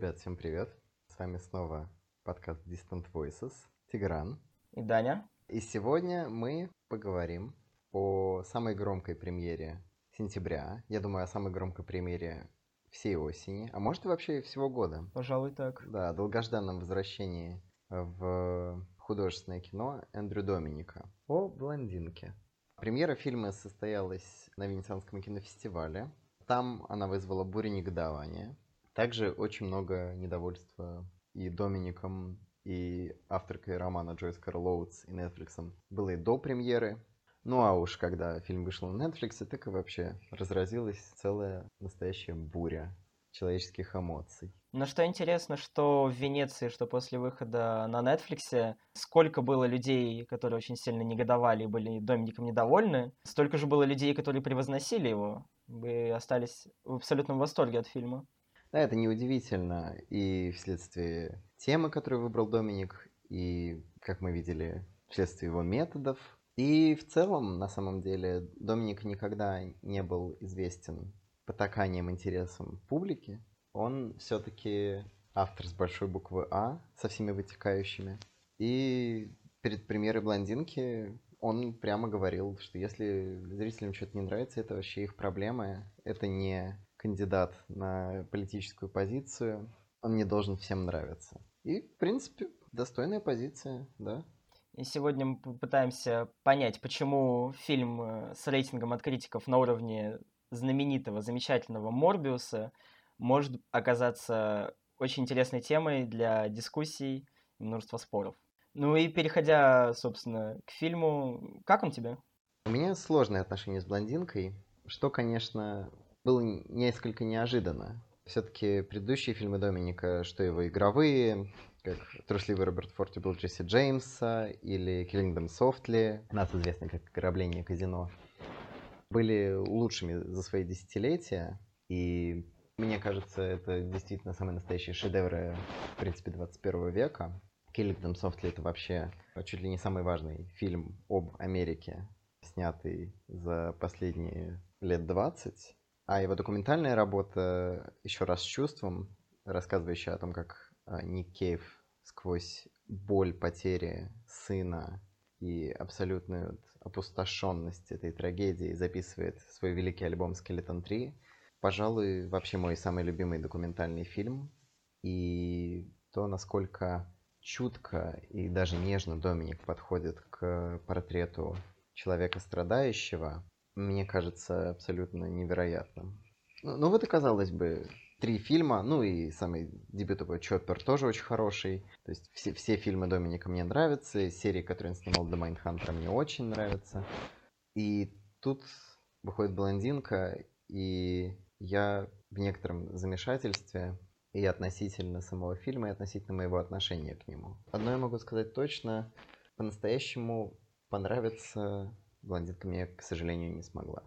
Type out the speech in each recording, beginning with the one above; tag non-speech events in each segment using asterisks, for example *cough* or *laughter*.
Ребят, всем привет. С вами снова подкаст Distant Voices. Тигран. И Даня. И сегодня мы поговорим о самой громкой премьере сентября. Я думаю, о самой громкой премьере всей осени, а может и вообще всего года. Пожалуй, так. Да, о долгожданном возвращении в художественное кино Эндрю Доминика о блондинке. Премьера фильма состоялась на Венецианском кинофестивале. Там она вызвала бурю негодования. Также очень много недовольства и Домиником, и авторкой романа Джойс Карлоудс, и Netflix было и до премьеры. Ну а уж когда фильм вышел на Netflix, так и вообще разразилась целая настоящая буря человеческих эмоций. Но что интересно, что в Венеции, что после выхода на Netflix, сколько было людей, которые очень сильно негодовали и были Домиником недовольны, столько же было людей, которые превозносили его. Вы остались в абсолютном восторге от фильма. Да, это неудивительно. И вследствие темы, которую выбрал Доминик, и, как мы видели, вследствие его методов. И в целом, на самом деле, Доминик никогда не был известен потаканием интересам публики. Он все-таки автор с большой буквы А, со всеми вытекающими. И перед премьерой «Блондинки» он прямо говорил, что если зрителям что-то не нравится, это вообще их проблемы. Это не кандидат на политическую позицию, он не должен всем нравиться. И, в принципе, достойная позиция, да. И сегодня мы попытаемся понять, почему фильм э, с рейтингом от критиков на уровне знаменитого, замечательного Морбиуса может оказаться очень интересной темой для дискуссий и множества споров. Ну и переходя, собственно, к фильму, как он тебе? У меня сложные отношения с блондинкой, что, конечно, было несколько неожиданно. Все-таки предыдущие фильмы Доминика, что его игровые, как «Трусливый Роберт Форти» был Джесси Джеймса, или «Killing Them Softly», нас известно как «Ограбление казино», были лучшими за свои десятилетия, и мне кажется, это действительно самые настоящие шедевры, в принципе, 21 века. «Killing Them Softly» — это вообще чуть ли не самый важный фильм об Америке, снятый за последние лет 20. А его документальная работа еще раз с чувством, рассказывающая о том, как а, Ник Кейв сквозь боль потери сына и абсолютную опустошенность этой трагедии записывает свой великий альбом «Скелетон 3». Пожалуй, вообще мой самый любимый документальный фильм. И то, насколько чутко и даже нежно Доминик подходит к портрету человека страдающего, мне кажется абсолютно невероятным. Ну, ну вот и казалось бы, три фильма, ну и самый дебютный Чоппер тоже очень хороший. То есть все, все фильмы Доминика мне нравятся, серии, которые он снимал до Mindhunter а, мне очень нравятся. И тут выходит блондинка, и я в некотором замешательстве и относительно самого фильма, и относительно моего отношения к нему. Одно я могу сказать точно, по-настоящему понравится блондинка мне, к сожалению, не смогла.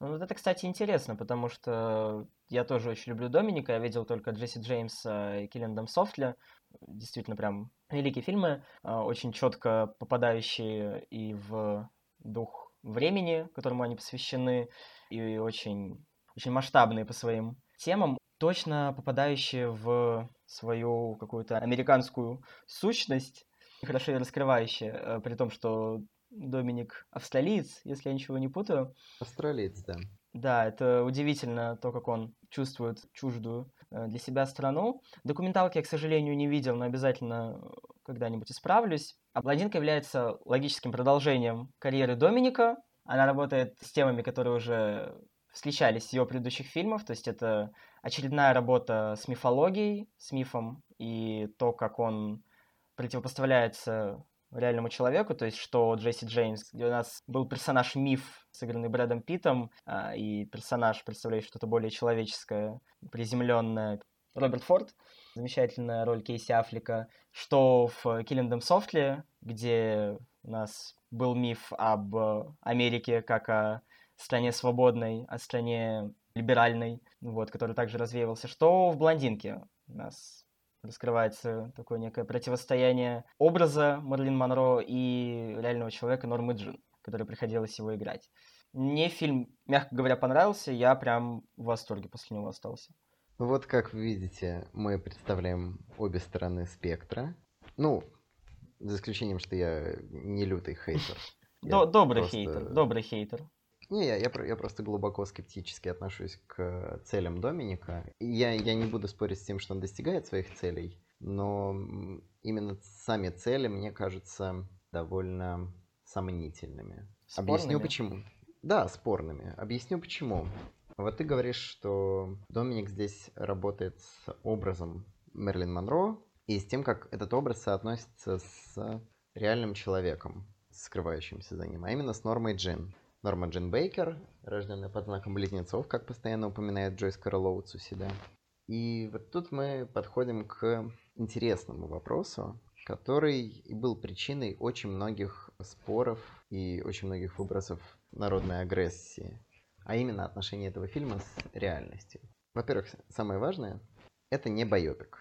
Ну, вот это, кстати, интересно, потому что я тоже очень люблю Доминика. Я видел только Джесси Джеймса и Киллендом Софтли. Действительно, прям великие фильмы, а, очень четко попадающие и в дух времени, которому они посвящены, и очень, очень масштабные по своим темам, точно попадающие в свою какую-то американскую сущность, хорошо раскрывающие, э, при том, что Доминик австралиец, если я ничего не путаю. Австралиец, да. Да, это удивительно, то, как он чувствует чуждую э, для себя страну. Документалки я, к сожалению, не видел, но обязательно э, когда-нибудь исправлюсь. А «Блондинка» является логическим продолжением карьеры Доминика. Она работает с темами, которые уже встречались в его предыдущих фильмах, то есть это очередная работа с мифологией, с мифом, и то, как он противопоставляется реальному человеку, то есть что Джесси Джеймс, где у нас был персонаж Миф, сыгранный Брэдом Питом, а, и персонаж, представляющий что-то более человеческое, приземленное, Роберт Форд, замечательная роль Кейси Аффлека, что в Them Softly, где у нас был миф об Америке как о стране свободной, о стране либеральной, вот, который также развеивался, что в «Блондинке» у нас раскрывается такое некое противостояние образа Марлин Монро и реального человека Нормы Джин, который приходилось его играть. Мне фильм, мягко говоря, понравился, я прям в восторге после него остался. Вот как вы видите, мы представляем обе стороны спектра. Ну, за исключением, что я не лютый хейтер. *laughs* Добрый хейтер, добрый хейтер. Не, я, я, я просто глубоко скептически отношусь к целям Доминика. Я, я не буду спорить с тем, что он достигает своих целей, но именно сами цели, мне кажутся, довольно сомнительными. Спорными? Объясню почему. Да, спорными. Объясню почему. Вот ты говоришь, что Доминик здесь работает с образом Мерлин Монро и с тем, как этот образ соотносится с реальным человеком, скрывающимся за ним, а именно с Нормой Джин. Норма Джин Бейкер, рожденная под знаком близнецов, как постоянно упоминает Джойс Каролоуц у себя. И вот тут мы подходим к интересному вопросу, который и был причиной очень многих споров и очень многих выбросов народной агрессии а именно отношение этого фильма с реальностью. Во-первых, самое важное, это не байопик,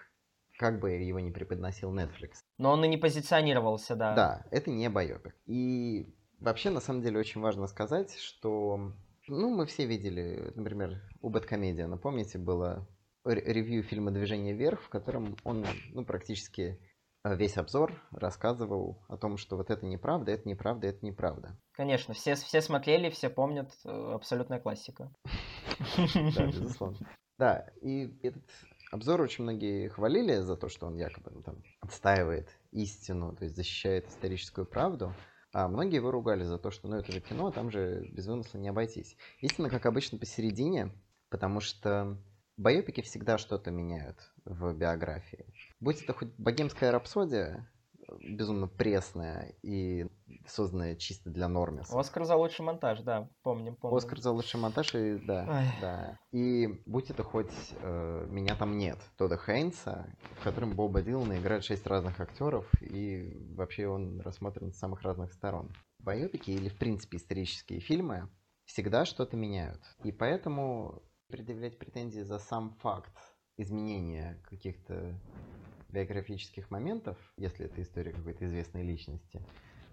как бы его ни преподносил Netflix. Но он и не позиционировался, да. Да, это не байопик. И вообще, на самом деле, очень важно сказать, что, ну, мы все видели, например, у Бэткомедиана, помните, было ревью фильма «Движение вверх», в котором он, ну, практически Э, весь обзор рассказывал о том, что вот это неправда, это неправда, это неправда. Конечно, все, все смотрели, все помнят, э, абсолютная классика. *laughs* Да, безусловно. Да, и этот обзор очень многие хвалили за то, что он якобы ну, там, отстаивает истину, то есть защищает историческую правду, а многие его ругали за то, что ну это же кино, там же без вымысла не обойтись. Истина, как обычно, посередине, потому что Байопики всегда что-то меняют в биографии. Будь это хоть богемская рапсодия, безумно пресная и созданная чисто для нормис. Оскар за лучший монтаж, да, помним, помним. Оскар за лучший монтаж, и да, Ой. да. И будь это хоть э, «Меня там нет» Тода Хейнса, в котором Боба Дилана играет шесть разных актеров, и вообще он рассмотрен с самых разных сторон. Байопики или, в принципе, исторические фильмы всегда что-то меняют. И поэтому предъявлять претензии за сам факт изменения каких-то биографических моментов, если это история какой-то известной личности,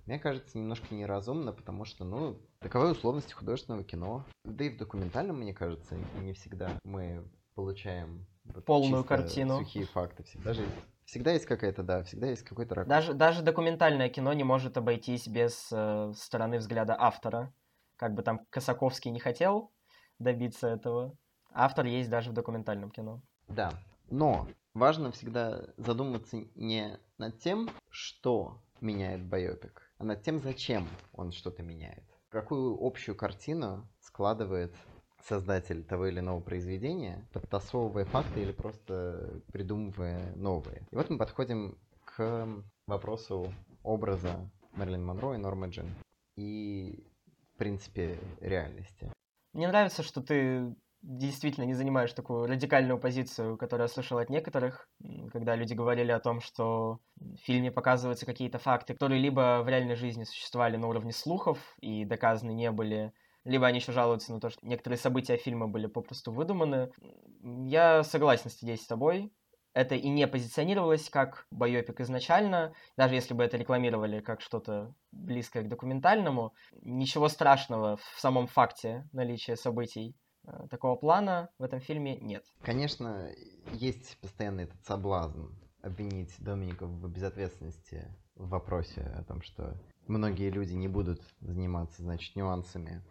мне кажется, немножко неразумно, потому что, ну, таковы условности художественного кино. Да и в документальном, мне кажется, не всегда мы получаем вот полную картину. Сухие факты. Всегда же всегда есть какая-то, да, всегда есть какой-то ракурс. Даже, даже документальное кино не может обойтись без э, стороны взгляда автора. Как бы там Косаковский не хотел добиться этого, Автор есть даже в документальном кино. Да, но важно всегда задуматься не над тем, что меняет байопик, а над тем, зачем он что-то меняет. Какую общую картину складывает создатель того или иного произведения, подтасовывая факты или просто придумывая новые. И вот мы подходим к вопросу образа Мерлин Монро и Нормы Джин. И, в принципе, реальности. Мне нравится, что ты действительно не занимаешь такую радикальную позицию, которую я слышал от некоторых, когда люди говорили о том, что в фильме показываются какие-то факты, которые либо в реальной жизни существовали на уровне слухов и доказаны не были, либо они еще жалуются на то, что некоторые события фильма были попросту выдуманы. Я согласен здесь с тобой. Это и не позиционировалось как байопик изначально, даже если бы это рекламировали как что-то близкое к документальному. Ничего страшного в самом факте наличия событий такого плана в этом фильме нет. Конечно, есть постоянно этот соблазн обвинить Доминика в безответственности в вопросе о том, что многие люди не будут заниматься, значит, нюансами,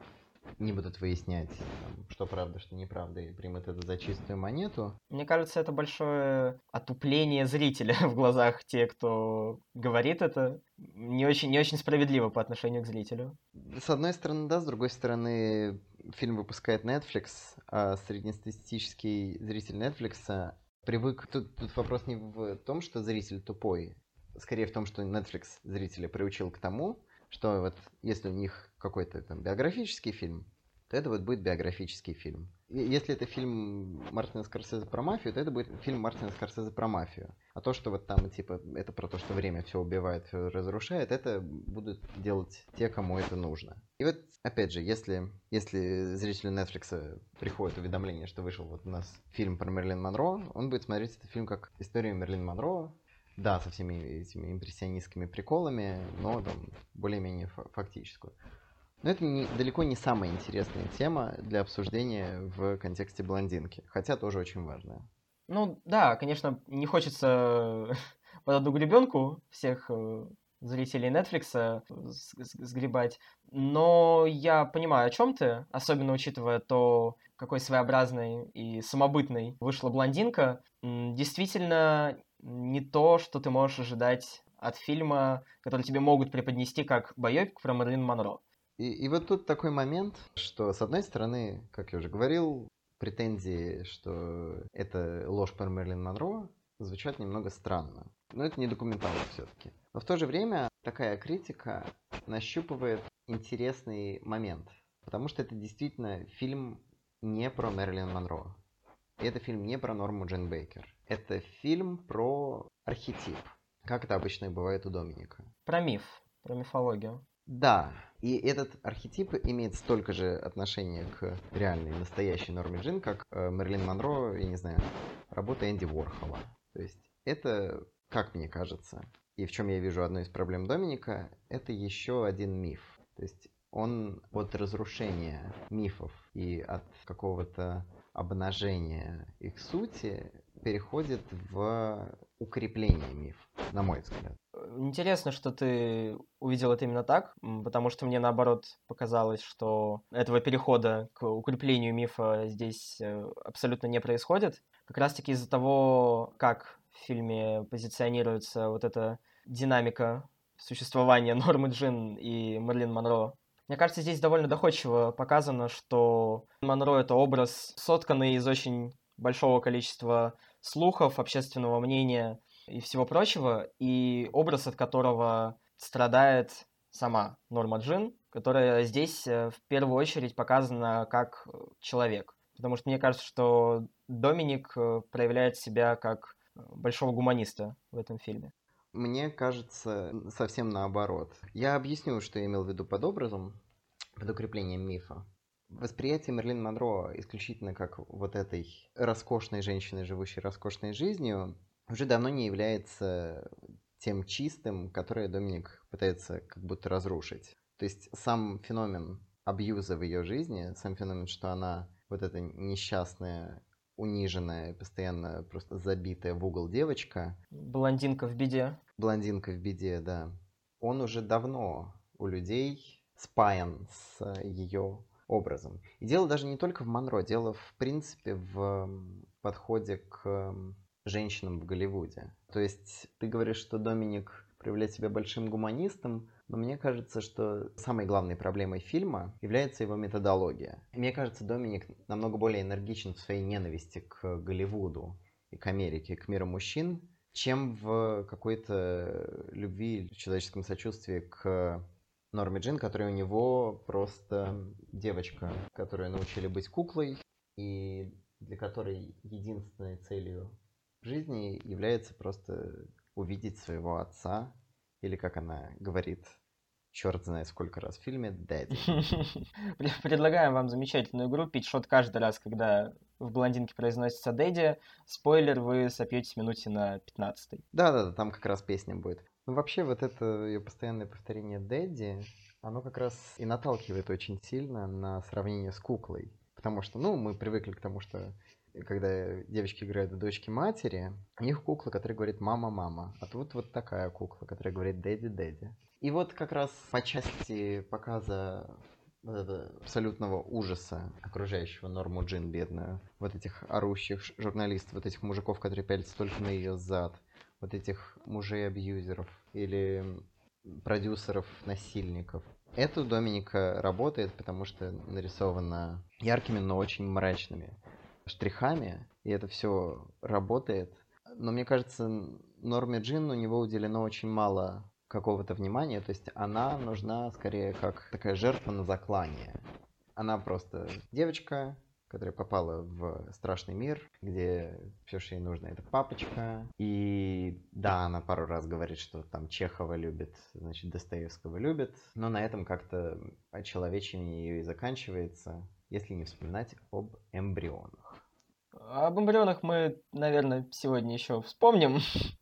не будут выяснять, там, что правда, что неправда, и примут это за чистую монету. Мне кажется, это большое отупление зрителя *laughs* в глазах тех, кто говорит это. Не очень, не очень справедливо по отношению к зрителю. С одной стороны, да, с другой стороны, фильм выпускает Netflix, а среднестатистический зритель Netflix привык... Тут, тут вопрос не в том, что зритель тупой, скорее в том, что Netflix зрителя приучил к тому, что вот если у них какой-то там биографический фильм, то это вот будет биографический фильм. Если это фильм Мартина Скорсезе про мафию, то это будет фильм Мартина Скорсезе про мафию. А то, что вот там, типа, это про то, что время все убивает, все разрушает, это будут делать те, кому это нужно. И вот, опять же, если, если зрителю Netflix приходит уведомление, что вышел вот у нас фильм про Мерлин Монро, он будет смотреть этот фильм как историю Мерлин Монро, да, со всеми этими импрессионистскими приколами, но там более-менее фактическую. Но это не, далеко не самая интересная тема для обсуждения в контексте блондинки, хотя тоже очень важная. Ну да, конечно, не хочется *laughs* под одну гребенку всех э, зрителей Netflix э, сгребать, но я понимаю, о чем ты, особенно учитывая то, какой своеобразной и самобытной вышла блондинка. Действительно, не то, что ты можешь ожидать от фильма, который тебе могут преподнести как боевик про Мерлин Монро. И, и вот тут такой момент, что, с одной стороны, как я уже говорил, претензии, что это ложь про Мерлин Монро, звучат немного странно. Но это не документально все-таки. Но в то же время такая критика нащупывает интересный момент. Потому что это действительно фильм не про Мерлин Монро. И это фильм не про Норму Джен Бейкер. Это фильм про архетип. Как это обычно бывает у Доминика. Про миф, про мифологию. Да, и этот архетип имеет столько же отношения к реальной, настоящей Норме Джин, как э, Мерлин Монро, я не знаю, работа Энди Уорхола. То есть это, как мне кажется, и в чем я вижу одну из проблем Доминика, это еще один миф. То есть он от разрушения мифов и от какого-то обнажения их сути переходит в укрепление миф, на мой взгляд. Интересно, что ты увидел это именно так, потому что мне наоборот показалось, что этого перехода к укреплению мифа здесь э, абсолютно не происходит. Как раз-таки из-за того, как в фильме позиционируется вот эта динамика существования *laughs* Нормы Джин и Мерлин Монро. Мне кажется, здесь довольно доходчиво показано, что Монро — это образ, сотканный из очень большого количества слухов, общественного мнения и всего прочего, и образ, от которого страдает сама Норма Джин, которая здесь э, в первую очередь показана как человек. Потому что мне кажется, что Доминик э, проявляет себя как э, большого гуманиста в этом фильме. Мне кажется, совсем наоборот. Я объясню, что я имел в виду под образом, под укреплением мифа. Восприятие Мерлин Монро исключительно как вот этой роскошной женщины, живущей роскошной жизнью, уже давно не является тем чистым, которое Доминик пытается как будто разрушить. То есть сам феномен абьюза в ее жизни, сам феномен, что она вот эта несчастная, униженная, постоянно просто забитая в угол девочка. Блондинка в беде. Блондинка в беде, да. Он уже давно у людей спаян с ее образом. И дело даже не только в Монро, дело в принципе в подходе к женщинам в Голливуде. То есть ты говоришь, что Доминик проявляет себя большим гуманистом, но мне кажется, что самой главной проблемой фильма является его методология. Мне кажется, Доминик намного более энергичен в своей ненависти к Голливуду и к Америке, к миру мужчин, чем в какой-то любви, человеческом сочувствии к Норме Джин, которая у него просто девочка, которую научили быть куклой, и для которой единственной целью жизни является просто увидеть своего отца, или как она говорит, черт знает сколько раз в фильме, Дэдди. Предлагаем вам замечательную игру пить шот каждый раз, когда в блондинке произносится Дэдди. Спойлер, вы сопьетесь минуте на 15 Да-да-да, там как раз песня будет. Ну, вообще, вот это ее постоянное повторение Дэдди, оно как раз и наталкивает очень сильно на сравнение с куклой. Потому что, ну, мы привыкли к тому, что когда девочки играют в дочки матери, у них кукла, которая говорит «мама-мама», а тут вот такая кукла, которая говорит «дэдди-дэдди». И вот как раз по части показа абсолютного ужаса окружающего Норму Джин, бедную, вот этих орущих журналистов, вот этих мужиков, которые пялятся только на ее зад, вот этих мужей-абьюзеров или продюсеров-насильников. Это у Доминика работает, потому что нарисовано яркими, но очень мрачными штрихами, и это все работает. Но мне кажется, Норме Джин у него уделено очень мало какого-то внимания, то есть она нужна скорее как такая жертва на заклание. Она просто девочка, которая попала в страшный мир, где все, что ей нужно, это папочка. И да, она пару раз говорит, что там Чехова любит, значит, Достоевского любит, но на этом как-то очеловечение ее и заканчивается, если не вспоминать об эмбрионах. Об эмбрионах мы, наверное, сегодня еще вспомним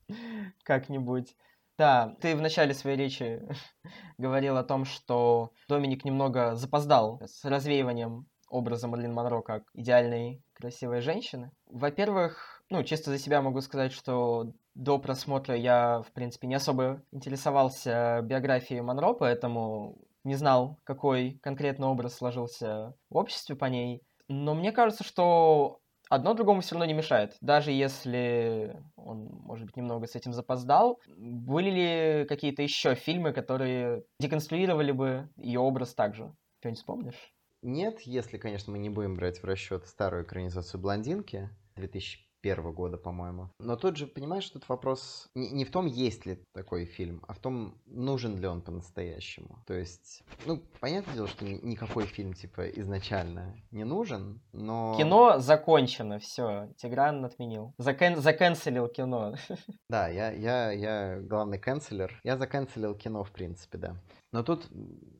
*laughs* как-нибудь. Да, ты в начале своей речи *laughs* говорил о том, что Доминик немного запоздал с развеиванием образа Марлин Монро как идеальной красивой женщины. Во-первых, ну, чисто за себя могу сказать, что до просмотра я, в принципе, не особо интересовался биографией Монро, поэтому не знал, какой конкретно образ сложился в обществе по ней. Но мне кажется, что одно другому все равно не мешает. Даже если он, может быть, немного с этим запоздал, были ли какие-то еще фильмы, которые деконструировали бы ее образ также? Что-нибудь вспомнишь? Нет, если, конечно, мы не будем брать в расчет старую экранизацию «Блондинки» 2000 первого года, по-моему. Но тут же, понимаешь, тут вопрос не, не в том, есть ли такой фильм, а в том, нужен ли он по-настоящему. То есть, ну, понятное дело, что никакой фильм, типа, изначально не нужен, но... Кино закончено, все, Тигран отменил. Закэн... Закэнселил кино. *laughs* Да, я, я, я главный канцелер. Я заканцелил кино, в принципе, да. Но тут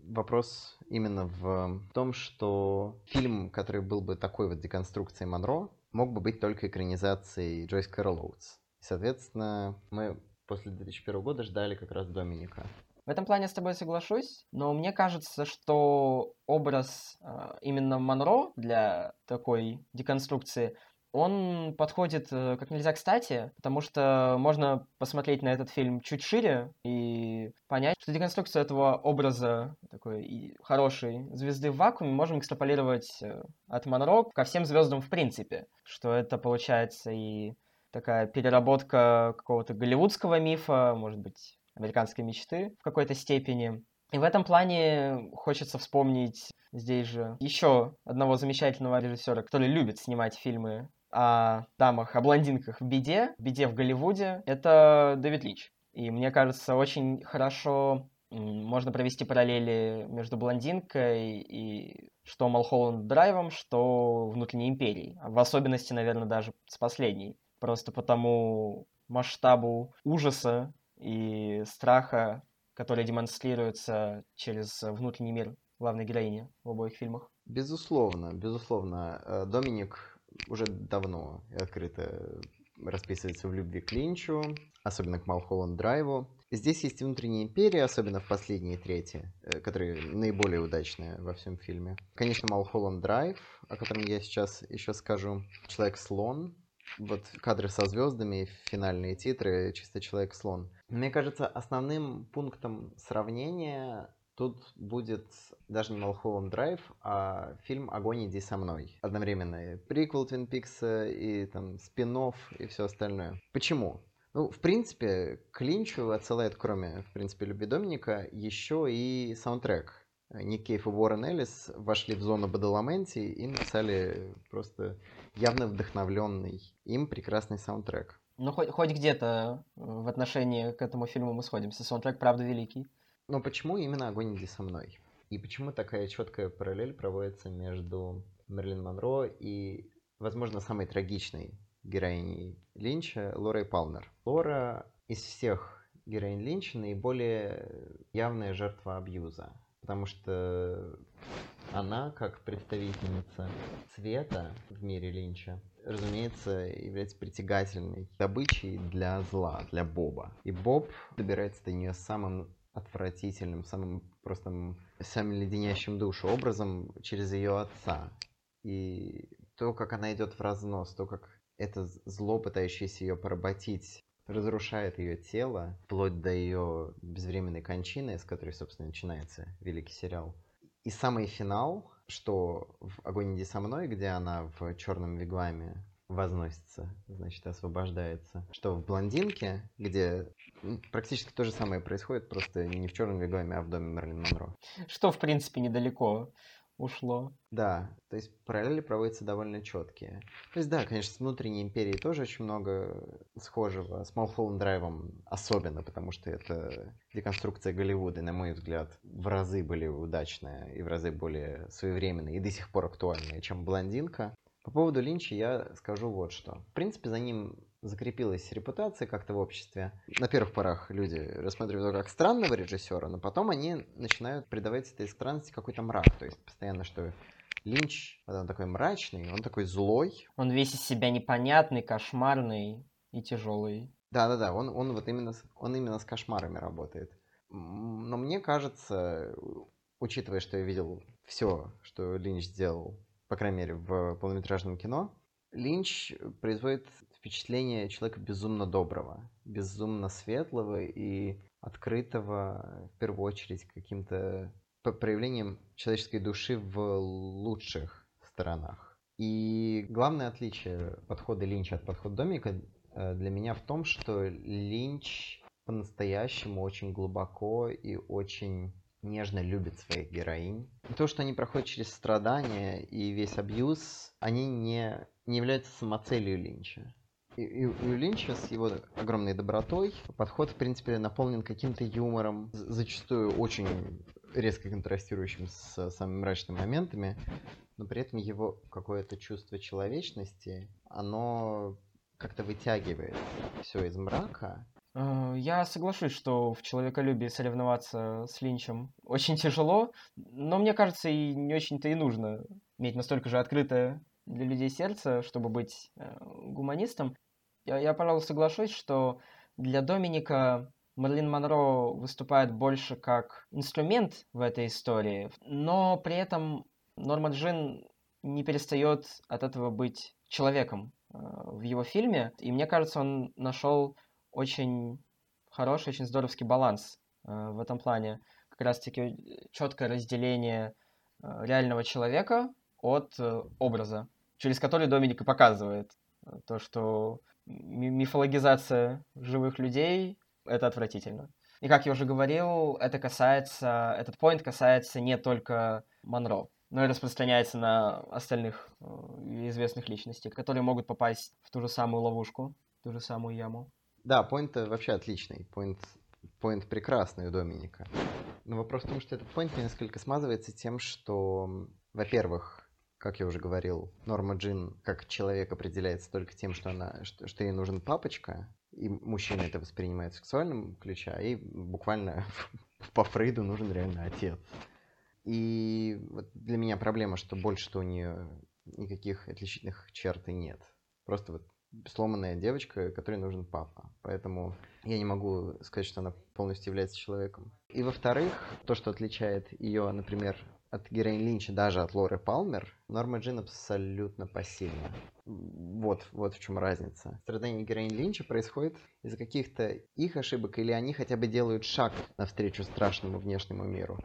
вопрос именно в том, что фильм, который был бы такой вот деконструкцией Монро, мог бы быть только экранизацией Джойс Кэрол Оутс. Соответственно, мы после 2001 года ждали как раз Доминика. В этом плане с тобой соглашусь, но мне кажется, что образ э, именно Монро для такой деконструкции он подходит э, как нельзя кстати, потому что можно посмотреть на этот фильм чуть шире и понять, что деконструкцию этого образа такой хорошей звезды в вакууме можем экстраполировать э, от Монро ко всем звездам в принципе, что это получается и такая переработка какого-то голливудского мифа, может быть, американской мечты в какой-то степени. И в этом плане хочется вспомнить здесь же еще одного замечательного режиссера, который любит снимать фильмы о дамах, о блондинках в беде, в беде в Голливуде, это Дэвид Лич. И мне кажется, очень хорошо можно провести параллели между блондинкой и что Малхолланд Драйвом, что внутренней империей. В особенности, наверное, даже с последней. Просто потому масштабу ужаса и страха, который демонстрируется через внутренний мир главной героини в обоих фильмах. Безусловно, безусловно. Э, Доминик уже давно открыто расписывается в любви к Линчу, особенно к Малхолланд Драйву. Здесь есть внутренняя империя, особенно в последней трети, э, которые наиболее удачные во всем фильме. Конечно, Малхолланд Драйв, о котором я сейчас еще скажу. Человек-слон, вот кадры со звездами, финальные титры, чисто Человек-слон. Мне кажется, основным пунктом сравнения Тут будет даже не Малхолланд Драйв, а фильм «Огонь, иди со мной». Одновременно и приквел Твин Пикса, и там спин и все остальное. Почему? Ну, в принципе, к Линчу отсылает, кроме, в принципе, «Любви Доминика», еще и саундтрек. Ник Кейв и Уоррен Эллис вошли в зону Бадаламенти и написали просто явно вдохновленный им прекрасный саундтрек. Ну, хоть, хоть где-то в отношении к этому фильму мы сходимся. Саундтрек, правда, великий. Но почему именно «Огонь иди со мной»? И почему такая четкая параллель проводится между Мерлин Монро и, возможно, самой трагичной героиней Линча Лорой Палмер? Лора из всех героинь Линча наиболее явная жертва абьюза, потому что она, как представительница цвета в мире Линча, разумеется, является притягательной добычей для зла, для Боба. И Боб добирается до нее самым отвратительным, самым просто самым леденящим душу образом через ее отца. И то, как она идет в разнос, то, как это зло, пытающееся ее поработить, разрушает ее тело, вплоть до ее безвременной кончины, с которой, собственно, начинается великий сериал. И самый финал, что в «Огонь иди со мной», где она в черном вигваме возносится, значит, освобождается. Что в «Блондинке», где практически то же самое происходит, просто не в черном вигваме, а в доме Мерлин Монро. Что, в принципе, недалеко ушло. Да, то есть параллели проводятся довольно четкие. То есть да, конечно, с внутренней империей тоже очень много схожего. С Малхолланд Драйвом особенно, потому что это деконструкция Голливуда, на мой взгляд, в разы более удачная и в разы более своевременная и до сих пор актуальная, чем «Блондинка». По поводу Линча я скажу вот что. В принципе, за ним закрепилась репутация как-то в обществе. На первых порах люди рассматривают его как странного режиссера, но потом они начинают придавать этой странности какой-то мрак. То есть постоянно, что Линч, вот он такой мрачный, он такой злой. Он весь из себя непонятный, кошмарный и тяжелый. Да-да-да, он, он вот именно, он именно с кошмарами работает. Но мне кажется, учитывая, что я видел все, что Линч сделал, по крайней мере, в полнометражном кино, Линч производит впечатление человека безумно доброго, безумно светлого и открытого, в первую очередь, каким-то проявлением человеческой души в лучших сторонах. И главное отличие подхода Линча от подхода Домика э, для меня в том, что Линч по-настоящему очень глубоко и очень нежно любит своих героинь. И то, что они проходят через страдания и весь абьюз, они не, не являются самоцелью Линча. И, и у Линча с его огромной добротой подход, в принципе, наполнен каким-то юмором, зачастую очень резко контрастирующим с самыми мрачными моментами, но при этом его какое-то чувство человечности, оно как-то вытягивает все из мрака. Э, Я соглашусь, что в человеколюбии соревноваться с Линчем *laughs* очень тяжело, но мне кажется, и не очень-то и нужно иметь настолько же открытое для людей сердце, чтобы быть э, гуманистом. Я, я, пожалуй, соглашусь, что для Доминика Мерлин Монро выступает больше как инструмент в этой истории, но при этом Норма Джин не перестает от этого быть человеком э, в его фильме, и мне кажется, он нашел очень хороший, очень здоровский баланс э, в этом плане. Как раз-таки четкое разделение э, реального человека от э, образа, через который Доминик и показывает э, то, что ми- мифологизация живых людей — это отвратительно. И как я уже говорил, это касается, этот поинт касается не только Монро, но и распространяется на остальных э, известных личностей, которые могут попасть в ту же самую ловушку, в ту же самую яму. Да, поинт вообще отличный. Поинт, поинт прекрасный у Доминика. Но вопрос в том, что этот поинт несколько смазывается тем, что, во-первых, как я уже говорил, Норма Джин как человек определяется только тем, что, она, что, что ей нужен папочка, и мужчина это воспринимает в сексуальном ключе, а буквально *laughs* по Фрейду нужен реально отец. И вот для меня проблема, что больше-то у нее никаких отличительных черт и нет. Просто вот сломанная девочка, которой нужен папа. Поэтому я не могу сказать, что она полностью является человеком. И во-вторых, то, что отличает ее, например, от героини Линча, даже от Лоры Палмер, Норма Джин абсолютно пассивна. Вот, вот в чем разница. Страдания героини Линча происходит из-за каких-то их ошибок, или они хотя бы делают шаг навстречу страшному внешнему миру.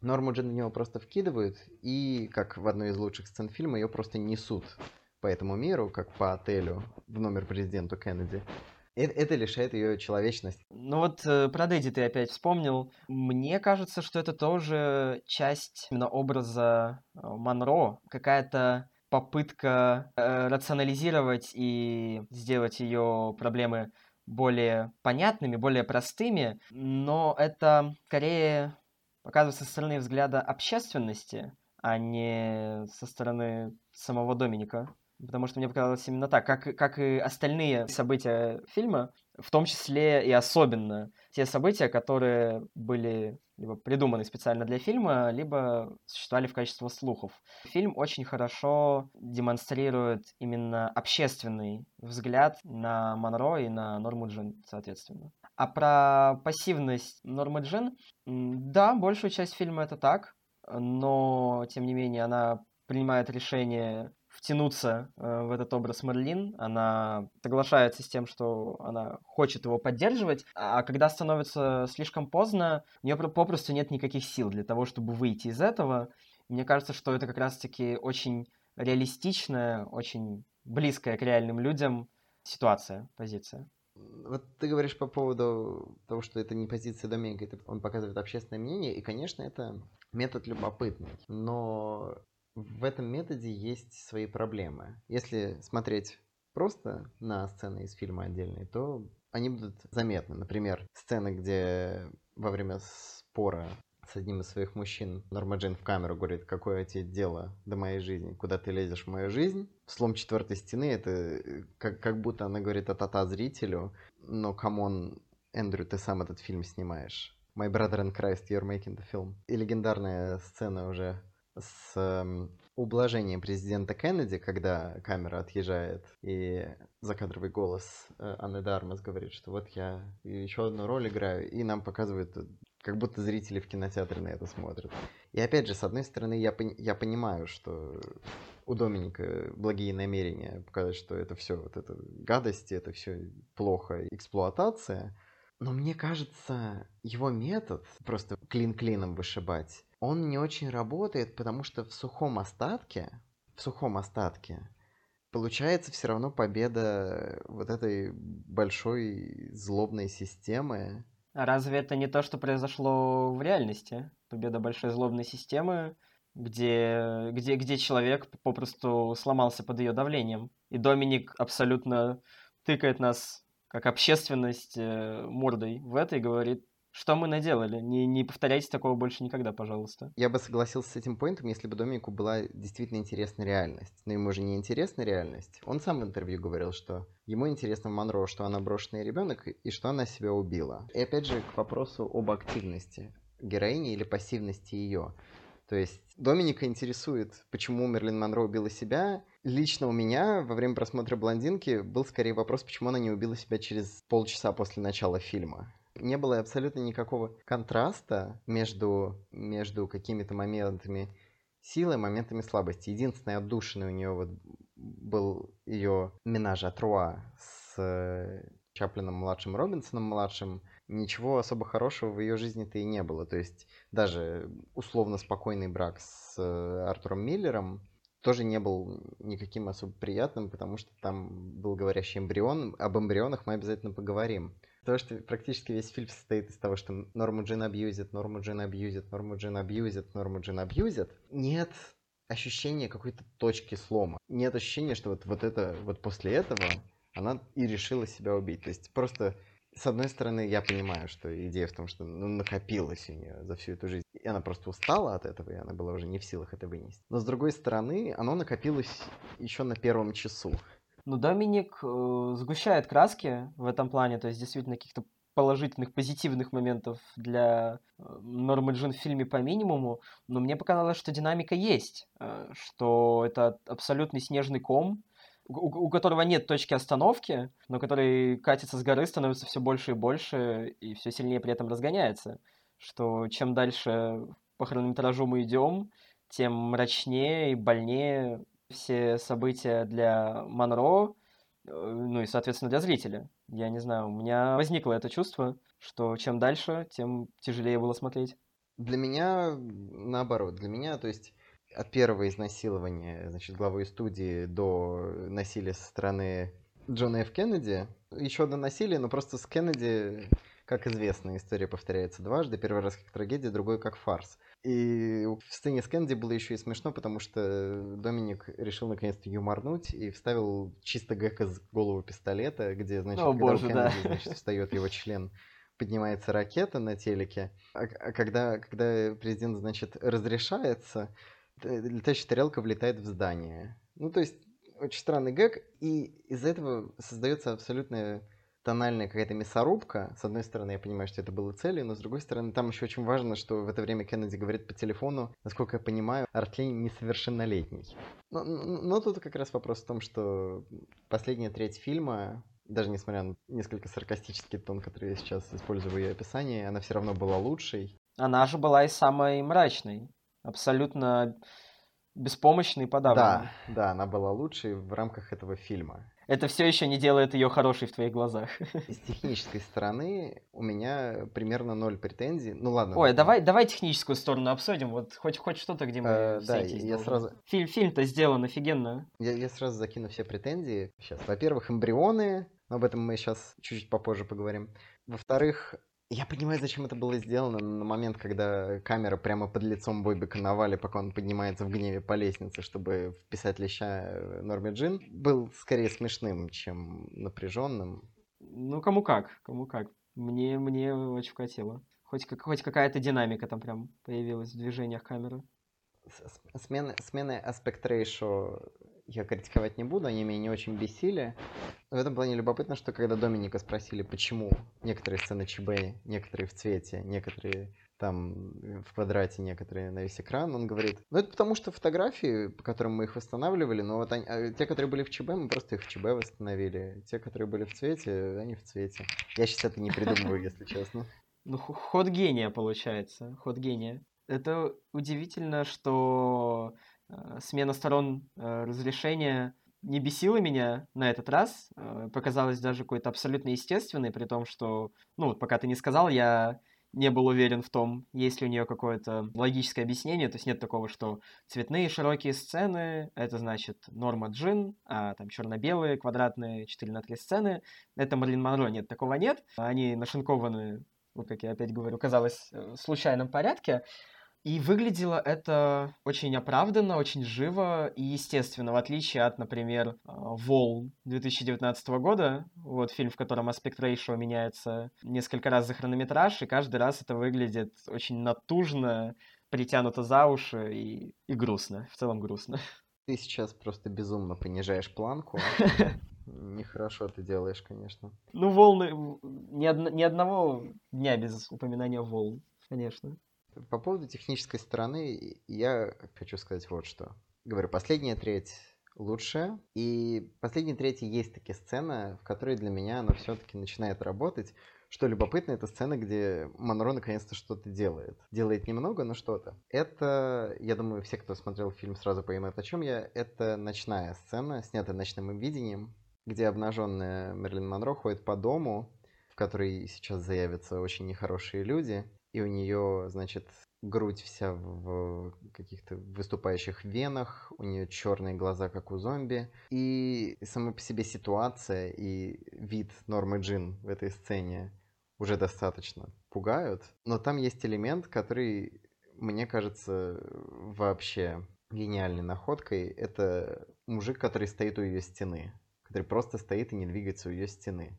Норму Джин в него просто вкидывают, и, как в одной из лучших сцен фильма, ее просто несут по этому миру, как по отелю, в номер президенту Кеннеди. Э- Это лишает ее человечности. Ну вот э, про Дэдди ты опять вспомнил. Мне кажется, что это тоже часть именно образа э, Монро, какая-то попытка э, рационализировать и сделать ее проблемы более понятными, более простыми, но это скорее показывается со стороны взгляда общественности, а не со стороны самого Доминика. Потому что мне показалось именно так, как, как и остальные события фильма, в том числе и особенно те события, которые были либо придуманы специально для фильма, либо существовали в качестве слухов. Фильм очень хорошо демонстрирует именно общественный взгляд на Монро и на Норму Джин, соответственно. А про пассивность Нормы Джин, да, большую часть фильма это так, но, тем не менее, она принимает решение втянуться э, в этот образ Мерлин, она соглашается с тем, что она хочет его поддерживать, а когда становится слишком поздно, у нее попросту нет никаких сил для того, чтобы выйти из этого. Мне кажется, что это как раз-таки очень реалистичная, очень близкая к реальным людям ситуация, позиция. Вот ты говоришь по поводу того, что это не позиция Доминика, это он показывает общественное мнение, и, конечно, это метод любопытный, но в этом методе есть свои проблемы. Если смотреть просто на сцены из фильма отдельные, то они будут заметны. Например, сцены, где во время спора с одним из своих мужчин Норма Джин в камеру говорит, какое тебе дело до моей жизни, куда ты лезешь в мою жизнь. Слом четвертой стены, это э, как, как будто она говорит а-та-та зрителю, но come on, Эндрю, ты сам этот фильм снимаешь. My brother in Christ, you're making the film. И легендарная сцена уже с эм, ублажение президента Кеннеди, когда камера отъезжает, и закадровый голос э, Аны де Армас говорит, что вот я еще одну роль играю, и нам показывают, как будто зрители в кинотеатре на это смотрят. И опять же, с одной стороны, я, я понимаю, что у Доминика благие намерения показать, что это все вот это гадости, это все плохо, эксплуатация. Но мне кажется, его метод просто клин клином вышибать, он не очень работает, потому что в сухом остатке, в сухом остатке получается все равно победа вот этой большой злобной системы. А разве это не то, что произошло в реальности? Победа большой злобной системы, где, где, где человек попросту сломался под ее давлением. И Доминик абсолютно тыкает нас, как общественность, э, мордой в это и говорит, что мы наделали? Не, не повторяйте такого больше никогда, пожалуйста. Я бы согласился с этим поинтом, если бы Доминику была действительно интересна реальность. Но ему же не интересна реальность. Он сам в интервью говорил, что ему интересно Монро, что она брошенный ребенок и что она себя убила. И опять же к вопросу об активности героини или пассивности ее. То есть Доминика интересует, почему Мерлин Монро убила себя. Лично у меня во время просмотра «Блондинки» был скорее вопрос, почему она не убила себя через полчаса после начала фильма не было абсолютно никакого контраста между, между какими-то моментами силы и моментами слабости. Единственное отдушенный у нее вот был ее минаж Атруа с э, Чаплином младшим, Робинсоном младшим. Ничего особо хорошего в ее жизни-то и не было. То есть даже условно спокойный брак с э, Артуром Миллером тоже не был никаким особо приятным, потому что там был говорящий эмбрион. Об эмбрионах мы обязательно поговорим. Потому что практически весь фильм состоит из того, что Норму Джин абьюзит, Норму Джин абьюзит, Норму Джин абьюзит, Норму Джин абьюзит. Нет ощущения какой-то точки слома. Нет ощущения, что вот, вот это, вот после этого она и решила себя убить. То есть просто с одной стороны, я понимаю, что идея в том, что ну, накопилось у нее за всю эту жизнь, и она просто устала от этого, и она была уже не в силах это вынести. Но с другой стороны, оно накопилось еще на первом часу. Ну, Доминик э, сгущает краски в этом плане, то есть действительно каких-то положительных, позитивных моментов для э, Нормы Джин в фильме по минимуму, но мне показалось, что динамика есть, э, что это абсолютный снежный ком, у, у которого нет точки остановки, но который катится с горы, становится все больше и больше, и все сильнее при этом разгоняется. Что чем дальше по хронометражу мы идем, тем мрачнее и больнее все события для Монро, э, ну и, соответственно, для зрителя. Я не знаю, у меня возникло это чувство, что чем дальше, тем тяжелее было смотреть. Для меня наоборот. Для меня, то есть, от первого изнасилования, значит, главой студии до насилия со стороны Джона Ф. Кеннеди, еще одно насилие, но просто с Кеннеди, как известно, история повторяется дважды. Первый раз как трагедия, другой как фарс. И в сцене с Кенди было еще и смешно, потому что Доминик решил наконец-то юморнуть и вставил чисто гэг из головы пистолета, где, значит, О, когда боже, у Кеннеди, да. значит, встает его член, поднимается ракета на телеке, а, а когда, когда президент, значит, разрешается, летающая тарелка влетает в здание. Ну, то есть, очень странный гэг, и из-за этого создается абсолютная тональная какая-то мясорубка. С одной стороны, я понимаю, что это было целью, но с другой стороны, там еще очень важно, что в это время Кеннеди говорит по телефону, насколько я понимаю, Артлей несовершеннолетний. Но, но, тут как раз вопрос в том, что последняя треть фильма, даже несмотря на несколько саркастический тон, который я сейчас использую в ее описании, она все равно была лучшей. Она же была и самой мрачной. Абсолютно беспомощной и подавленной. Да, да, она была лучшей в рамках этого фильма. Это все еще не делает ее хорошей в твоих глазах. *laughs* С технической стороны у меня примерно ноль претензий. Ну ладно. Ой, давай, давай техническую сторону обсудим. Вот хоть, хоть что-то, где мы э, Да, я сразу... Фильм, фильм-то сделан офигенно. Я, я сразу закину все претензии. Сейчас, во-первых, эмбрионы. Об этом мы сейчас чуть-чуть попозже поговорим. Во-вторых, я понимаю, зачем это было сделано на момент, когда камера прямо под лицом Бобика Навали, пока он поднимается в гневе по лестнице, чтобы вписать леща э, Норме Джин, был скорее смешным, чем напряженным. Ну, кому как, кому как. Мне, мне очень вкатило. Хоть, как, хоть какая-то динамика там прям появилась в движениях камеры. Смены, смены аспект рейшо я критиковать не буду, они меня не очень бесили. В этом плане любопытно, что когда Доминика спросили, почему некоторые сцены ЧБ, некоторые в цвете, некоторые там в квадрате некоторые на весь экран, он говорит, ну это потому что фотографии, по которым мы их восстанавливали, но вот они, а те, которые были в ЧБ, мы просто их в ЧБ восстановили. Те, которые были в цвете, они в цвете. Я сейчас это не придумываю, если *laughs* честно. Ну, ход гения получается, ход гения. Это удивительно, что смена сторон э, разрешения не бесила меня на этот раз, э, показалось даже какой-то абсолютно естественной, при том, что, ну, вот пока ты не сказал, я не был уверен в том, есть ли у нее какое-то логическое объяснение, то есть нет такого, что цветные широкие сцены, это значит норма джин, а там черно-белые квадратные 4 на 3 сцены, это Марлин Монро, нет, такого нет, они нашинкованы, вот как я опять говорю, казалось, в случайном порядке, и выглядело это очень оправданно, очень живо и естественно, в отличие от, например, а, «Волн» 2019 года, вот фильм, в котором аспект рейшо меняется несколько раз за хронометраж, и каждый раз это выглядит очень натужно, притянуто за уши и, и грустно, в целом грустно. Ты сейчас просто безумно понижаешь планку. *laughs* Нехорошо ты делаешь, конечно. Ну, волны... Ни, од... ни одного дня без упоминания волн, конечно. По поводу технической стороны, я хочу сказать вот что. Говорю, последняя треть лучшая. И последняя треть есть такие сцены, в которой для меня она все-таки начинает работать. Что любопытно, это сцена, где Монро наконец-то что-то делает. Делает немного, но что-то. Это, я думаю, все, кто смотрел фильм, сразу поймут, о чем я. Это ночная сцена, снятая ночным видением, где обнаженная Мерлин Монро ходит по дому, в который сейчас заявятся очень нехорошие люди и у нее, значит, грудь вся в каких-то выступающих венах, у нее черные глаза, как у зомби. И сама по себе ситуация и вид Нормы Джин в этой сцене уже достаточно пугают. Но там есть элемент, который, мне кажется, вообще гениальной находкой. Это мужик, который стоит у ее стены. Который просто стоит и не двигается у ее стены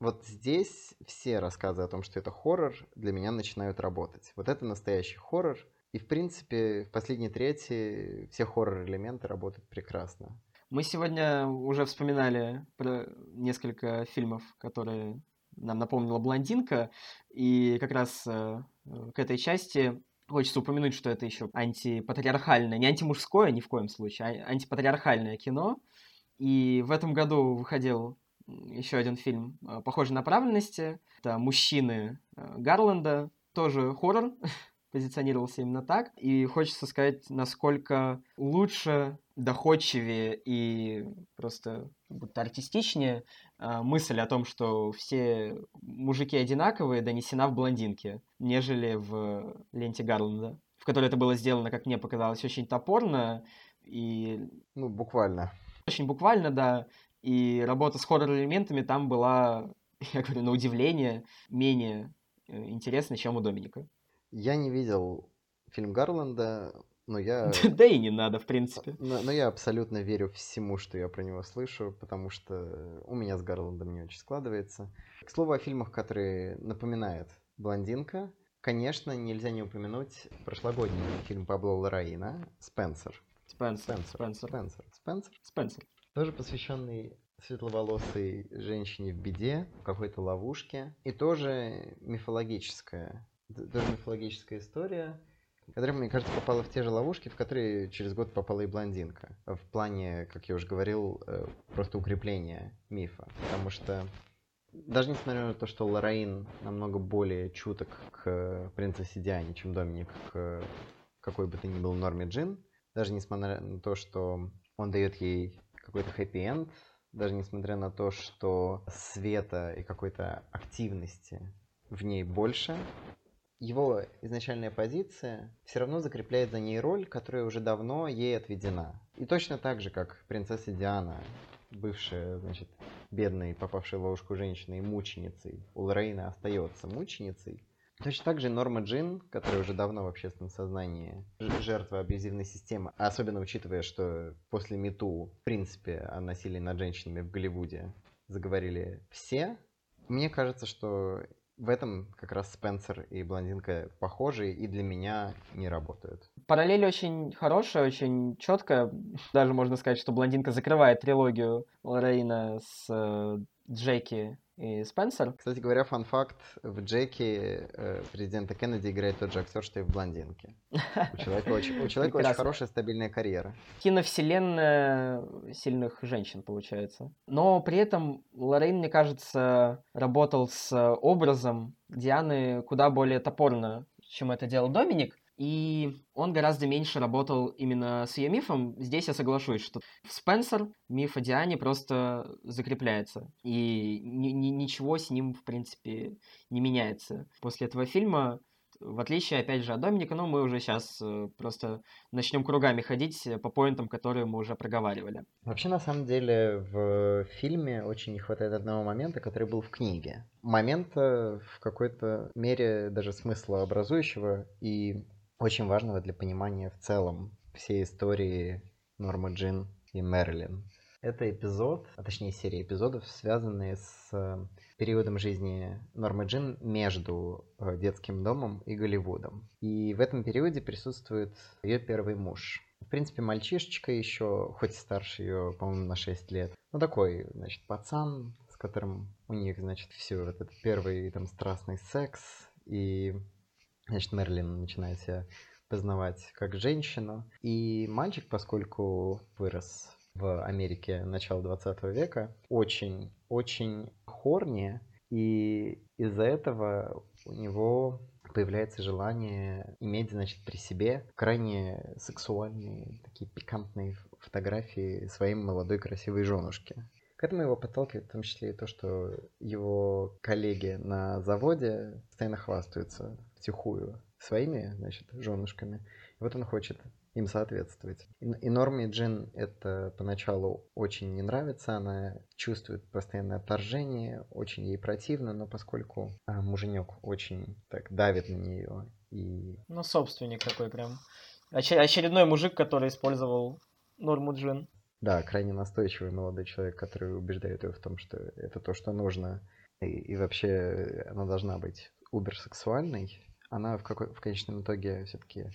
вот здесь все рассказы о том, что это хоррор, для меня начинают работать. Вот это настоящий хоррор. И, в принципе, в последней трети все хоррор-элементы работают прекрасно. Мы сегодня уже вспоминали про несколько фильмов, которые нам напомнила «Блондинка», и как раз э, к этой части хочется упомянуть, что это еще антипатриархальное, не антимужское ни в коем случае, а антипатриархальное кино. И в этом году выходил еще один фильм э, похожей направленности. Это «Мужчины» э, Гарланда. Тоже хоррор, *laughs* позиционировался именно так. И хочется сказать, насколько лучше, доходчивее и просто будто артистичнее э, мысль о том, что все мужики одинаковые, донесена в блондинке, нежели в ленте Гарланда, в которой это было сделано, как мне показалось, очень топорно и... Ну, буквально. Очень буквально, да. И работа с хоррор-элементами там была, *laughs* я говорю, на удивление, менее э, интересной, чем у Доминика. Я не видел фильм Гарланда, но я... *laughs* Да и не надо, в принципе. Но, но я абсолютно верю всему, что я про него слышу, потому что у меня с Гарландом не очень складывается. К слову о фильмах, которые напоминают «Блондинка», конечно, нельзя не упомянуть прошлогодний фильм Пабло Лараина «Спенсер». Спенсер. Спенсер. Спенсер. Спенсер. Спенсер тоже посвященный светловолосой женщине в беде, в какой-то ловушке. И тоже мифологическая, тоже мифологическая история, которая, мне кажется, попала в те же ловушки, в которые через год попала и блондинка. В плане, как я уже говорил, э, просто укрепления мифа. Потому что даже несмотря на то, что Лорейн намного более чуток к принцессе Диане, чем Доминик к какой бы то ни был норме Джин, даже несмотря на то, что он дает ей какой-то хэппи-энд, даже несмотря на то, что света и какой-то активности в ней больше, его изначальная позиция все равно закрепляет за ней роль, которая уже давно ей отведена. И точно так же, как принцесса Диана, бывшая, значит, бедной, попавшей в ловушку женщиной и мученицей, у Лорейна остается мученицей, Точно так же Норма Джин, которая уже давно в общественном сознании жертва абьюзивной системы, особенно учитывая, что после МИТУ, в принципе, о насилии над женщинами в Голливуде заговорили все, мне кажется, что в этом как раз Спенсер и Блондинка похожи и для меня не работают. Параллель очень хорошая, очень четкая. Даже можно сказать, что Блондинка закрывает трилогию Лорейна с э, Джеки и Спенсер. Кстати говоря, фан-факт, в Джеке э, президента Кеннеди играет тот же актер, что и в «Блондинке». У человека очень, у человека очень хорошая стабильная карьера. Киновселенная сильных женщин, получается. Но при этом Лоррейн, мне кажется, работал с образом Дианы куда более топорно, чем это делал Доминик и он гораздо меньше работал именно с ее мифом. Здесь я соглашусь, что в Спенсер миф о Диане просто закрепляется, и ни- ни- ничего с ним, в принципе, не меняется. После этого фильма в отличие, опять же, от Доминика, ну, мы уже сейчас э, просто начнем кругами ходить по поинтам, которые мы уже проговаривали. Вообще, на самом деле, в фильме очень не хватает одного момента, который был в книге. Момента в какой-то мере даже смысла образующего и очень важного для понимания в целом всей истории Нормы Джин и Мерлин. Это эпизод, а точнее серия эпизодов, связанные с э, периодом жизни Нормы Джин между э, детским домом и Голливудом. И в этом периоде присутствует ее первый муж. В принципе, мальчишечка еще, хоть старше ее, по-моему, на 6 лет. Ну, такой, значит, пацан, с которым у них, значит, все, вот этот первый там страстный секс, и Значит, Мерлин начинает себя познавать как женщину. И мальчик, поскольку вырос в Америке начала 20 века, очень-очень хорни, и из-за этого у него появляется желание иметь, значит, при себе крайне сексуальные, такие пикантные фотографии своей молодой красивой женушки. К этому его подталкивает в том числе и то, что его коллеги на заводе постоянно хвастаются втихую своими, значит, женушками. И вот он хочет им соответствовать. И Норме Джин это поначалу очень не нравится, она чувствует постоянное отторжение, очень ей противно, но поскольку а, муженек очень так давит на нее и... Ну, собственник такой прям. Очередной мужик, который использовал Норму Джин. Да, крайне настойчивый молодой человек, который убеждает ее в том, что это то, что нужно, и, и вообще она должна быть уберсексуальной, она в, какой, в конечном итоге все-таки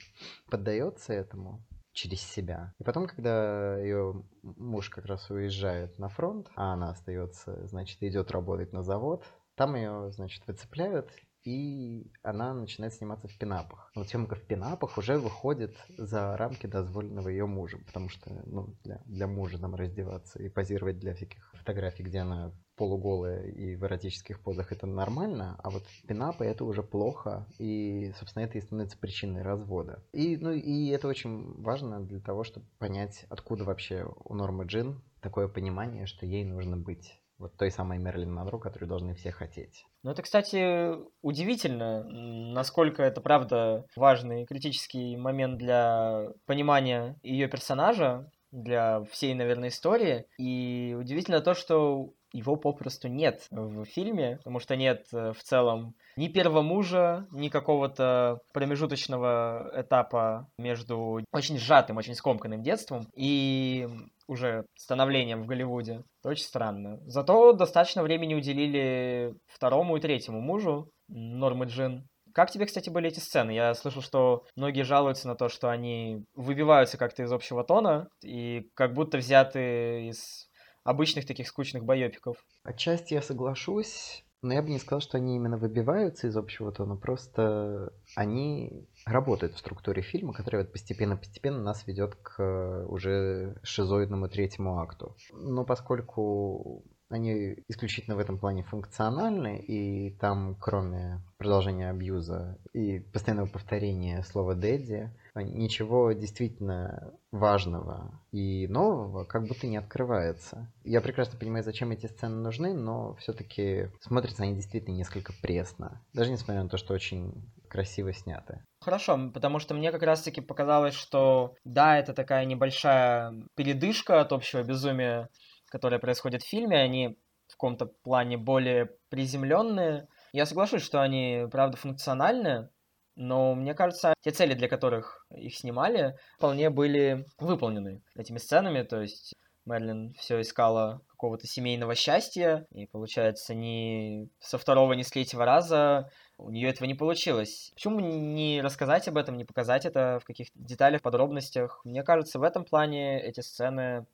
поддается этому через себя. И потом, когда ее муж как раз уезжает на фронт, а она остается, значит, идет работать на завод, там ее, значит, выцепляют, и она начинает сниматься в пинапах. Но съемка в пинапах уже выходит за рамки дозволенного ее мужем, потому что ну, для, для мужа там раздеваться и позировать для всяких фотографий, где она полуголая и в эротических позах это нормально, а вот пинапы это уже плохо, и, собственно, это и становится причиной развода. И, ну, и это очень важно для того, чтобы понять, откуда вообще у Нормы Джин такое понимание, что ей нужно быть вот той самой Мерлин Монро, которую должны все хотеть. Ну, это, кстати, удивительно, насколько это, правда, важный критический момент для понимания ее персонажа, для всей, наверное, истории. И удивительно то, что его попросту нет в фильме, потому что нет э, в целом ни первого мужа, ни какого-то промежуточного этапа между очень сжатым, очень скомканным детством и уже становлением в Голливуде. Это очень странно. Зато достаточно времени уделили второму и третьему мужу Нормы Джин. Как тебе, кстати, были эти сцены? Я слышал, что многие жалуются на то, что они выбиваются как-то из общего тона и как будто взяты из обычных таких скучных байопиков. Отчасти я соглашусь, но я бы не сказал, что они именно выбиваются из общего тона, просто они работают в структуре фильма, которая вот постепенно-постепенно нас ведет к уже шизоидному третьему акту. Но поскольку они исключительно в этом плане функциональны, и там, кроме продолжения абьюза и постоянного повторения слова «дэдди», ничего действительно важного и нового как будто не открывается. Я прекрасно понимаю, зачем эти сцены нужны, но все-таки смотрятся они действительно несколько пресно. Даже несмотря на то, что очень красиво сняты. Хорошо, потому что мне как раз-таки показалось, что да, это такая небольшая передышка от общего безумия, которое происходит в фильме, они в каком-то плане более приземленные. Я соглашусь, что они, правда, функциональны, но мне кажется, те цели, для которых их снимали, вполне были выполнены этими сценами. То есть Мерлин все искала какого-то семейного счастья, и получается, ни со второго, ни с третьего раза у нее этого не получилось. Почему не рассказать об этом, не показать это в каких-то деталях, подробностях? Мне кажется, в этом плане эти сцены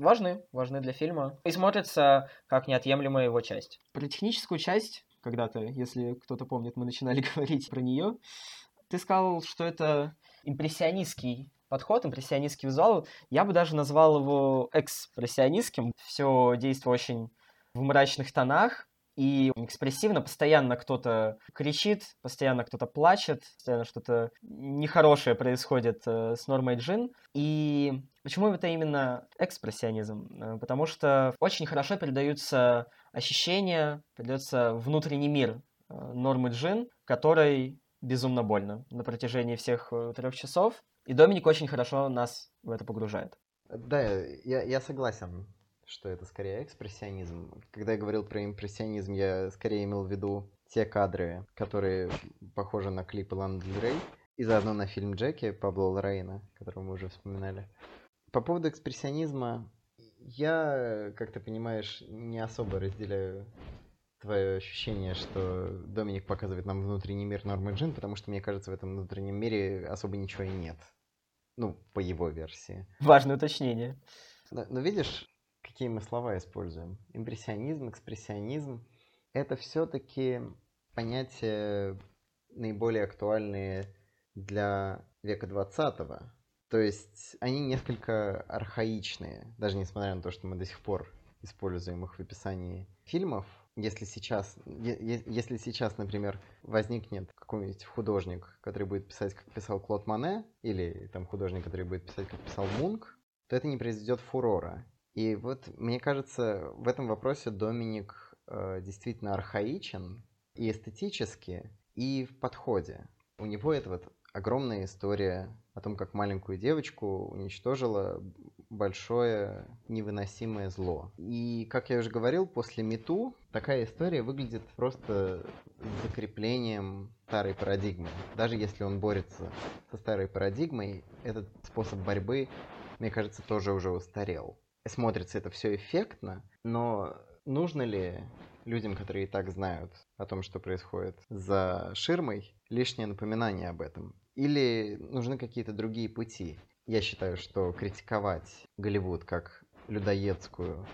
важны, важны для фильма и смотрятся как неотъемлемая его часть. Про техническую часть когда-то, если кто-то помнит, мы начинали *laughs* говорить про нее. Ты сказал, что это импрессионистский подход, импрессионистский визуал. Я бы даже назвал его экспрессионистским. Все действие очень в мрачных тонах, и экспрессивно постоянно кто-то кричит, постоянно кто-то плачет, постоянно что-то нехорошее происходит э, с Нормой Джин. И почему это именно экспрессионизм? Э, потому что очень хорошо передаются ощущения, передается внутренний мир э, Нормы Джин, который безумно больно на протяжении всех трех часов. И Доминик очень хорошо нас в это погружает. Да, я, я согласен что это скорее экспрессионизм. Когда я говорил про импрессионизм, я скорее имел в виду те кадры, которые похожи на клипы Ланы Дель Рей, и заодно на фильм Джеки Пабло Лорейна, которого мы уже вспоминали. По поводу экспрессионизма, я, как ты понимаешь, не особо разделяю твое ощущение, что Доминик показывает нам внутренний мир Нормы Джин, потому что, мне кажется, в этом внутреннем мире особо ничего и нет. Ну, по его версии. Важное уточнение. Но, но видишь, какие мы слова используем. Импрессионизм, экспрессионизм – это все-таки понятия наиболее актуальные для века 20 То есть они несколько архаичные, даже несмотря на то, что мы до сих пор используем их в описании фильмов. Если сейчас, если сейчас, например, возникнет какой-нибудь художник, который будет писать, как писал Клод Мане, или там художник, который будет писать, как писал Мунк, то это не произведет фурора. И вот мне кажется, в этом вопросе Доминик э, действительно архаичен и эстетически, и в подходе. У него это вот огромная история о том, как маленькую девочку уничтожило большое невыносимое зло. И, как я уже говорил, после Мету такая история выглядит просто закреплением старой парадигмы. Даже если он борется со старой парадигмой, этот способ борьбы, мне кажется, тоже уже устарел смотрится это все эффектно, но нужно ли людям, которые и так знают о том, что происходит за ширмой, лишнее напоминание об этом? Или нужны какие-то другие пути? Я считаю, что критиковать Голливуд как людоедскую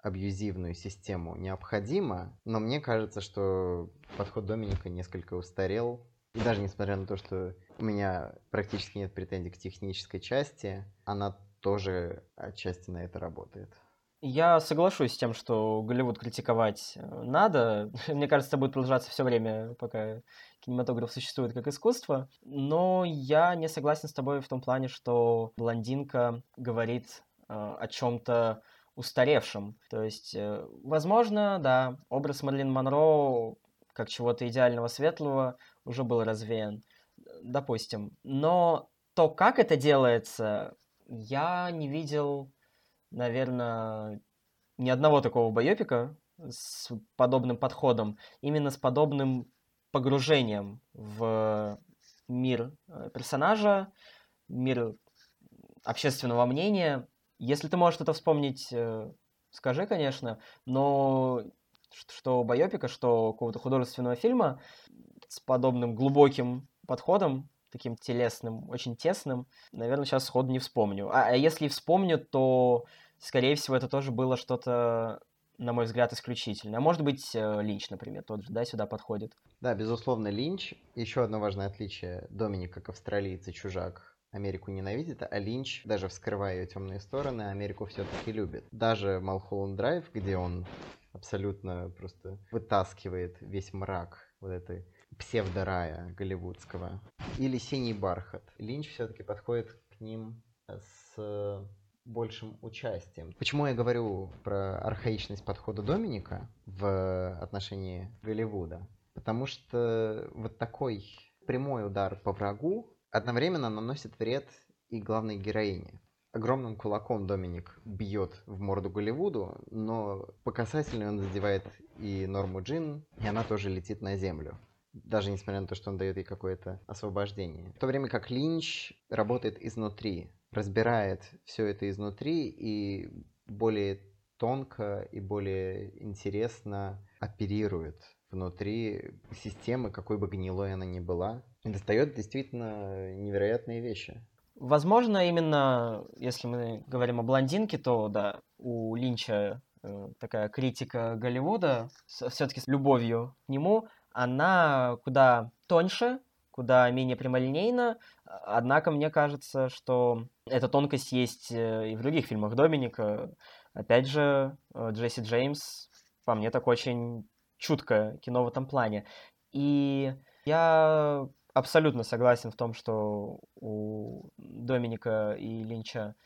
абьюзивную систему необходимо, но мне кажется, что подход Доминика несколько устарел. И даже несмотря на то, что у меня практически нет претензий к технической части, она тоже отчасти на это работает. Я соглашусь с тем, что Голливуд критиковать э, надо. *laughs* Мне кажется, это будет продолжаться все время, пока кинематограф существует как искусство. Но я не согласен с тобой в том плане, что блондинка говорит э, о чем-то устаревшем. То есть, э, возможно, да, образ Марлин Монро как чего-то идеального светлого уже был развеян, допустим. Но то, как это делается, я не видел, наверное, ни одного такого байопика с подобным подходом, именно с подобным погружением в мир э, персонажа, мир общественного мнения. Если ты можешь что-то вспомнить, э, скажи, конечно, но что байопика, что какого-то художественного фильма с подобным глубоким подходом таким телесным, очень тесным, наверное, сейчас сходу не вспомню. А, а если вспомню, то, скорее всего, это тоже было что-то, на мой взгляд, исключительное. А может быть, э, Линч, например, тот же, да, сюда подходит. Да, безусловно, Линч. Еще одно важное отличие. Доминик, как австралиец и чужак, Америку ненавидит, а Линч, даже вскрывая ее темные стороны, Америку все-таки любит. Даже Малхолланд Драйв, где он абсолютно просто вытаскивает весь мрак вот этой псевдорая голливудского. Или «Синий бархат». Линч все-таки подходит к ним с большим участием. Почему я говорю про архаичность подхода Доминика в отношении Голливуда? Потому что вот такой прямой удар по врагу одновременно наносит вред и главной героине. Огромным кулаком Доминик бьет в морду Голливуду, но по касательной он задевает и Норму Джин, и она тоже летит на землю даже несмотря на то, что он дает ей какое-то освобождение. В то время как Линч работает изнутри, разбирает все это изнутри и более тонко и более интересно оперирует внутри системы, какой бы гнилой она ни была, и достает действительно невероятные вещи. Возможно, именно если мы говорим о блондинке, то да, у Линча э, такая критика Голливуда, все-таки с любовью к нему, она куда тоньше, куда менее прямолинейна. Однако мне кажется, что эта тонкость есть э, и в других фильмах Доминика. Опять же, э, Джесси Джеймс, по мне, так очень чуткое кино в этом плане. И я абсолютно согласен в том, что у Доминика и Линча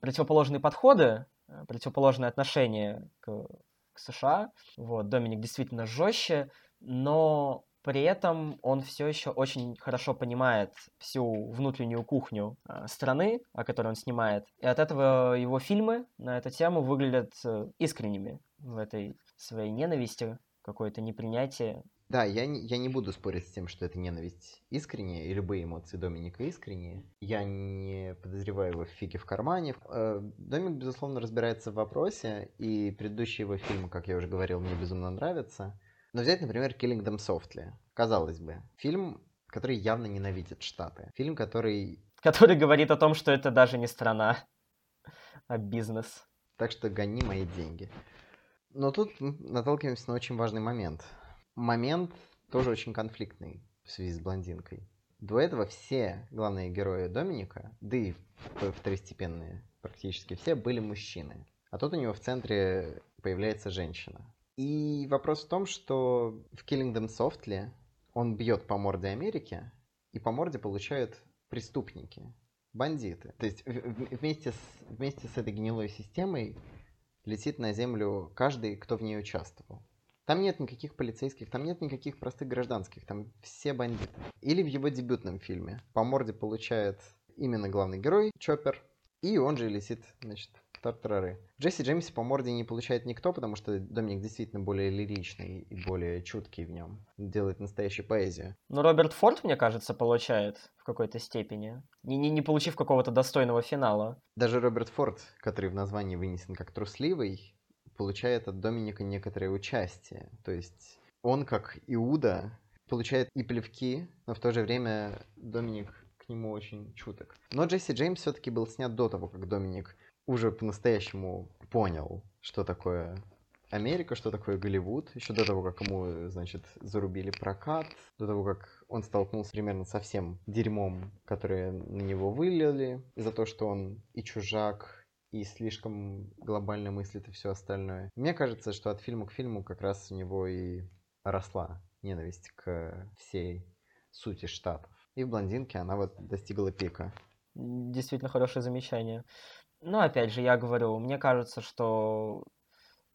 противоположные подходы, э, противоположные отношения к, к США. Вот, Доминик действительно жестче, но при этом он все еще очень хорошо понимает всю внутреннюю кухню э, страны, о которой он снимает. И от этого его фильмы на эту тему выглядят э, искренними в этой своей ненависти, какое-то непринятие да, я не, я не буду спорить с тем, что это ненависть искренняя, и любые эмоции Доминика искренние. Я не подозреваю его в фиге в кармане. Э, Доминик, безусловно, разбирается в вопросе, и предыдущие его фильмы, как я уже говорил, мне безумно нравятся. Но взять, например, Killing Them Softly. Казалось бы, фильм, который явно ненавидит Штаты. Фильм, который... *laughs* Который говорит о том, что это даже не страна, а бизнес. Так что гони мои деньги. Но тут наталкиваемся на очень важный момент – момент тоже очень конфликтный в связи с блондинкой. До этого все главные герои Доминика, да и второстепенные практически все, были мужчины. А тут у него в центре появляется женщина. И вопрос в том, что в Killing Them Softly он бьет по морде Америки, и по морде получают преступники, бандиты. То есть вместе с, вместе с этой гнилой системой летит на землю каждый, кто в ней участвовал. Там нет никаких полицейских, там нет никаких простых гражданских, там все бандиты. Или в его дебютном фильме по морде получает именно главный герой Чоппер, и он же летит, значит, тартарары. Джесси Джеймси по морде не получает никто, потому что Доминик действительно более лиричный и более чуткий в нем. Делает настоящую поэзию. Но Роберт Форд, мне кажется, получает в какой-то степени, не, не, не получив какого-то достойного финала. Даже Роберт Форд, который в названии вынесен как трусливый, получает от Доминика некоторое участие. То есть он, как Иуда, получает и плевки, но в то же время Доминик к нему очень чуток. Но Джесси Джеймс все-таки был снят до того, как Доминик уже по-настоящему понял, что такое Америка, что такое Голливуд, еще до того, как ему, значит, зарубили прокат, до того, как он столкнулся примерно со всем дерьмом, которое на него вылили, за то, что он и чужак, и слишком глобально мыслит и все остальное. Мне кажется, что от фильма к фильму как раз у него и росла ненависть к всей сути штатов. И в «Блондинке» она вот достигла пика. Действительно хорошее замечание. Но опять же, я говорю, мне кажется, что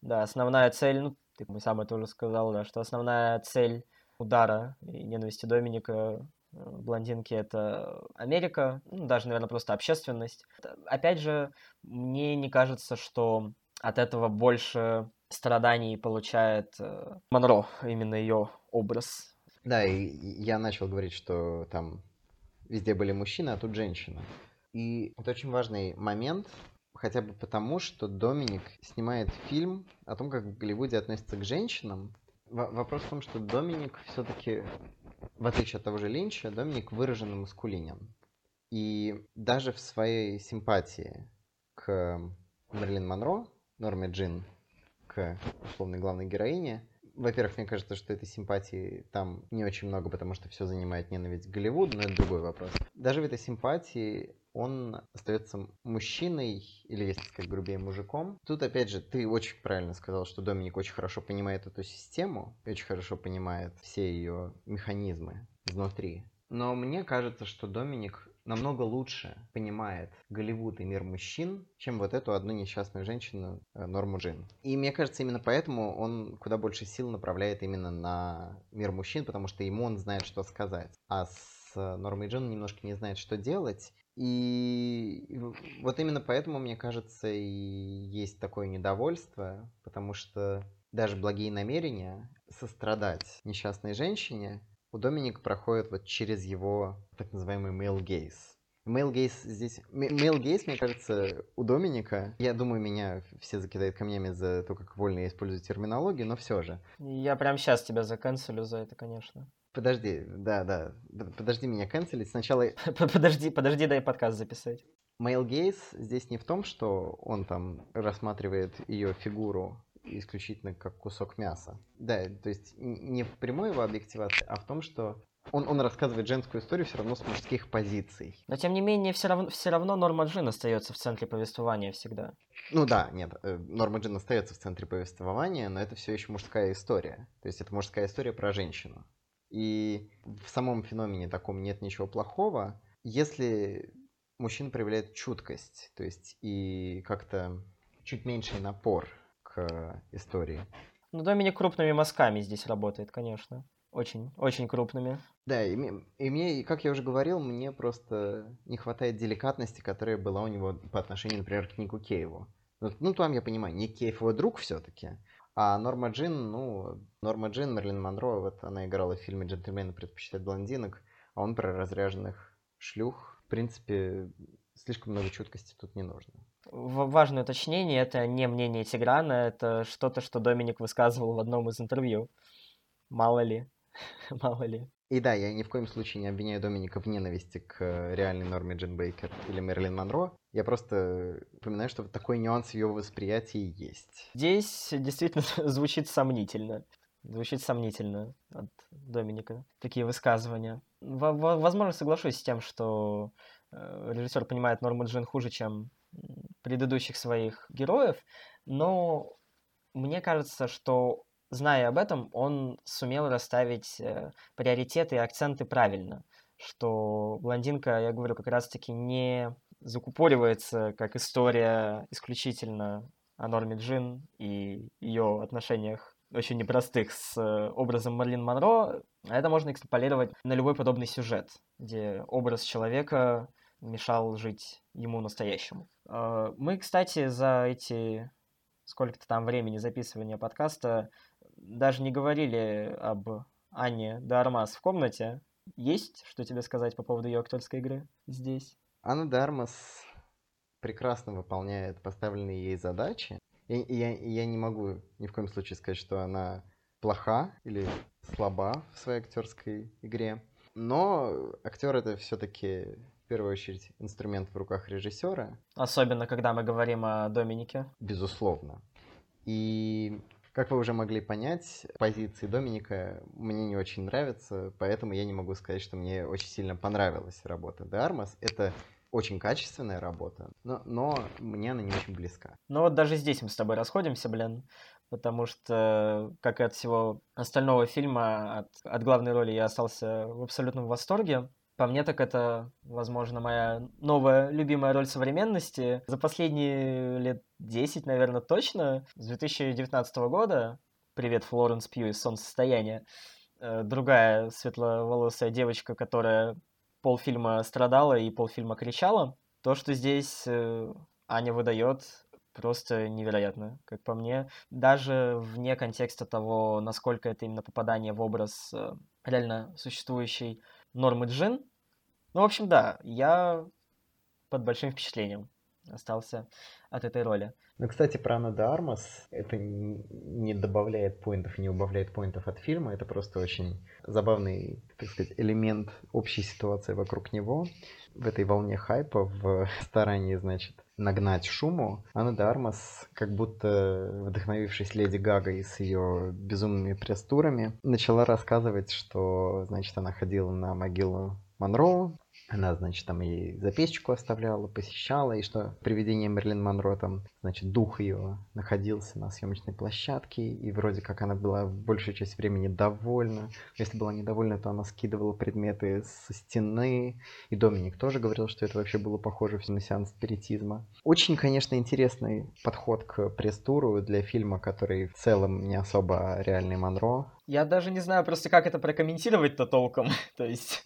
да, основная цель, ну, ты сам это уже сказал, да, что основная цель удара и ненависти Доминика блондинки это Америка, ну, даже, наверное, просто общественность. Опять же, мне не кажется, что от этого больше страданий получает э, Монро, именно ее образ. Да, и я начал говорить, что там везде были мужчины, а тут женщина. И это очень важный момент, хотя бы потому, что Доминик снимает фильм о том, как в Голливуде относятся к женщинам. В- вопрос в том, что Доминик все-таки в отличие от того же Линча, Доминик выраженно маскулинен. И даже в своей симпатии к Мерлин Монро, Норме Джин, к условной главной героине, во-первых, мне кажется, что этой симпатии там не очень много, потому что все занимает ненависть к Голливуду, но это другой вопрос. Даже в этой симпатии он остается мужчиной, или, если сказать грубее, мужиком. Тут, опять же, ты очень правильно сказал, что Доминик очень хорошо понимает эту систему, очень хорошо понимает все ее механизмы изнутри. Но мне кажется, что Доминик намного лучше понимает Голливуд и мир мужчин, чем вот эту одну несчастную женщину э, Норму Джин. И мне кажется, именно поэтому он куда больше сил направляет именно на мир мужчин, потому что ему он знает, что сказать. А с Нормой Джин немножко не знает, что делать, и вот именно поэтому, мне кажется, и есть такое недовольство, потому что даже благие намерения сострадать несчастной женщине у Доминика проходят вот через его так называемый male gaze. Male gaze здесь... Male gaze, мне кажется, у Доминика... Я думаю, меня все закидают камнями за то, как вольно я использую терминологию, но все же. Я прям сейчас тебя заканцелю за это, конечно. Подожди, да, да. Подожди меня канцелить. Сначала... *laughs* Подожди, подожди, дай подкаст записать. Мейл Гейс здесь не в том, что он там рассматривает ее фигуру исключительно как кусок мяса. Да, то есть не в прямой его объективации, а в том, что он, он рассказывает женскую историю все равно с мужских позиций. Но тем не менее, все равно, все равно Норма Джин остается в центре повествования всегда. Ну да, нет, э, Норма Джин остается в центре повествования, но это все еще мужская история. То есть это мужская история про женщину. И в самом феномене таком нет ничего плохого, если мужчина проявляет чуткость, то есть и как-то чуть меньший напор к истории. Ну, Доминик крупными мазками здесь работает, конечно. Очень, очень крупными. Да, и, и мне, как я уже говорил, мне просто не хватает деликатности, которая была у него по отношению, например, к Нику Кейву. Ну, ну там я понимаю, Ник Кейв его друг все-таки, а Норма Джин, ну, Норма Джин, Мерлин Монро, вот она играла в фильме «Джентльмены предпочитают блондинок», а он про разряженных шлюх. В принципе, слишком много чуткости тут не нужно. Важное уточнение, это не мнение Тиграна, это что-то, что Доминик высказывал в одном из интервью. Мало ли. *laughs* Мало ли. И да, я ни в коем случае не обвиняю Доминика в ненависти к э, реальной норме Джин Бейкер или Мерлин Монро. Я просто упоминаю, что вот такой нюанс в ее восприятии есть. Здесь действительно *laughs* звучит сомнительно. Звучит сомнительно от Доминика такие высказывания. Возможно, соглашусь с тем, что э, режиссер понимает Норму Джин хуже, чем предыдущих своих героев, но мне кажется, что зная об этом, он сумел расставить э, приоритеты и акценты правильно, что блондинка, я говорю, как раз-таки не закупоривается как история исключительно о Норме Джин и ее отношениях очень непростых с э, образом Марлин Монро, а это можно экстраполировать на любой подобный сюжет, где образ человека мешал жить ему настоящему. А, мы, кстати, за эти сколько-то там времени записывания подкаста даже не говорили об Анне Дармас в комнате. Есть что тебе сказать по поводу ее актерской игры здесь? Анна Дармас прекрасно выполняет поставленные ей задачи. И я, я не могу ни в коем случае сказать, что она плоха или слаба в своей актерской игре. Но актер это все-таки в первую очередь инструмент в руках режиссера. Особенно, когда мы говорим о Доминике. Безусловно. И как вы уже могли понять, позиции Доминика мне не очень нравятся, поэтому я не могу сказать, что мне очень сильно понравилась работа Де Армас. Это очень качественная работа, но, но мне она не очень близка. Ну вот даже здесь мы с тобой расходимся, блин, потому что, как и от всего остального фильма, от, от главной роли я остался в абсолютном восторге. По мне, так это, возможно, моя новая любимая роль современности. За последние лет 10, наверное, точно, с 2019 года, привет, Флоренс Пью из «Солнцестояния», э, другая светловолосая девочка, которая полфильма страдала и полфильма кричала. То, что здесь э, Аня выдает, просто невероятно, как по мне. Даже вне контекста того, насколько это именно попадание в образ э, реально существующей Нормы Джин. Ну, в общем, да, я под большим впечатлением остался от этой роли. Ну, кстати, про Анна де Армас это не добавляет поинтов, не убавляет поинтов от фильма. Это просто очень забавный, так сказать, элемент общей ситуации вокруг него. В этой волне хайпа, в *laughs* старании, значит, нагнать шуму, Анна де Армас, как будто вдохновившись Леди Гагой с ее безумными пресс-турами, начала рассказывать, что, значит, она ходила на могилу Монро, она, значит, там и записочку оставляла, посещала, и что привидение Мерлин Монро там, значит, дух ее находился на съемочной площадке, и вроде как она была большую часть времени довольна. Если была недовольна, то она скидывала предметы со стены, и Доминик тоже говорил, что это вообще было похоже на сеанс спиритизма. Очень, конечно, интересный подход к пресс-туру для фильма, который в целом не особо реальный Монро, я даже не знаю просто, как это прокомментировать-то толком. *laughs* То есть,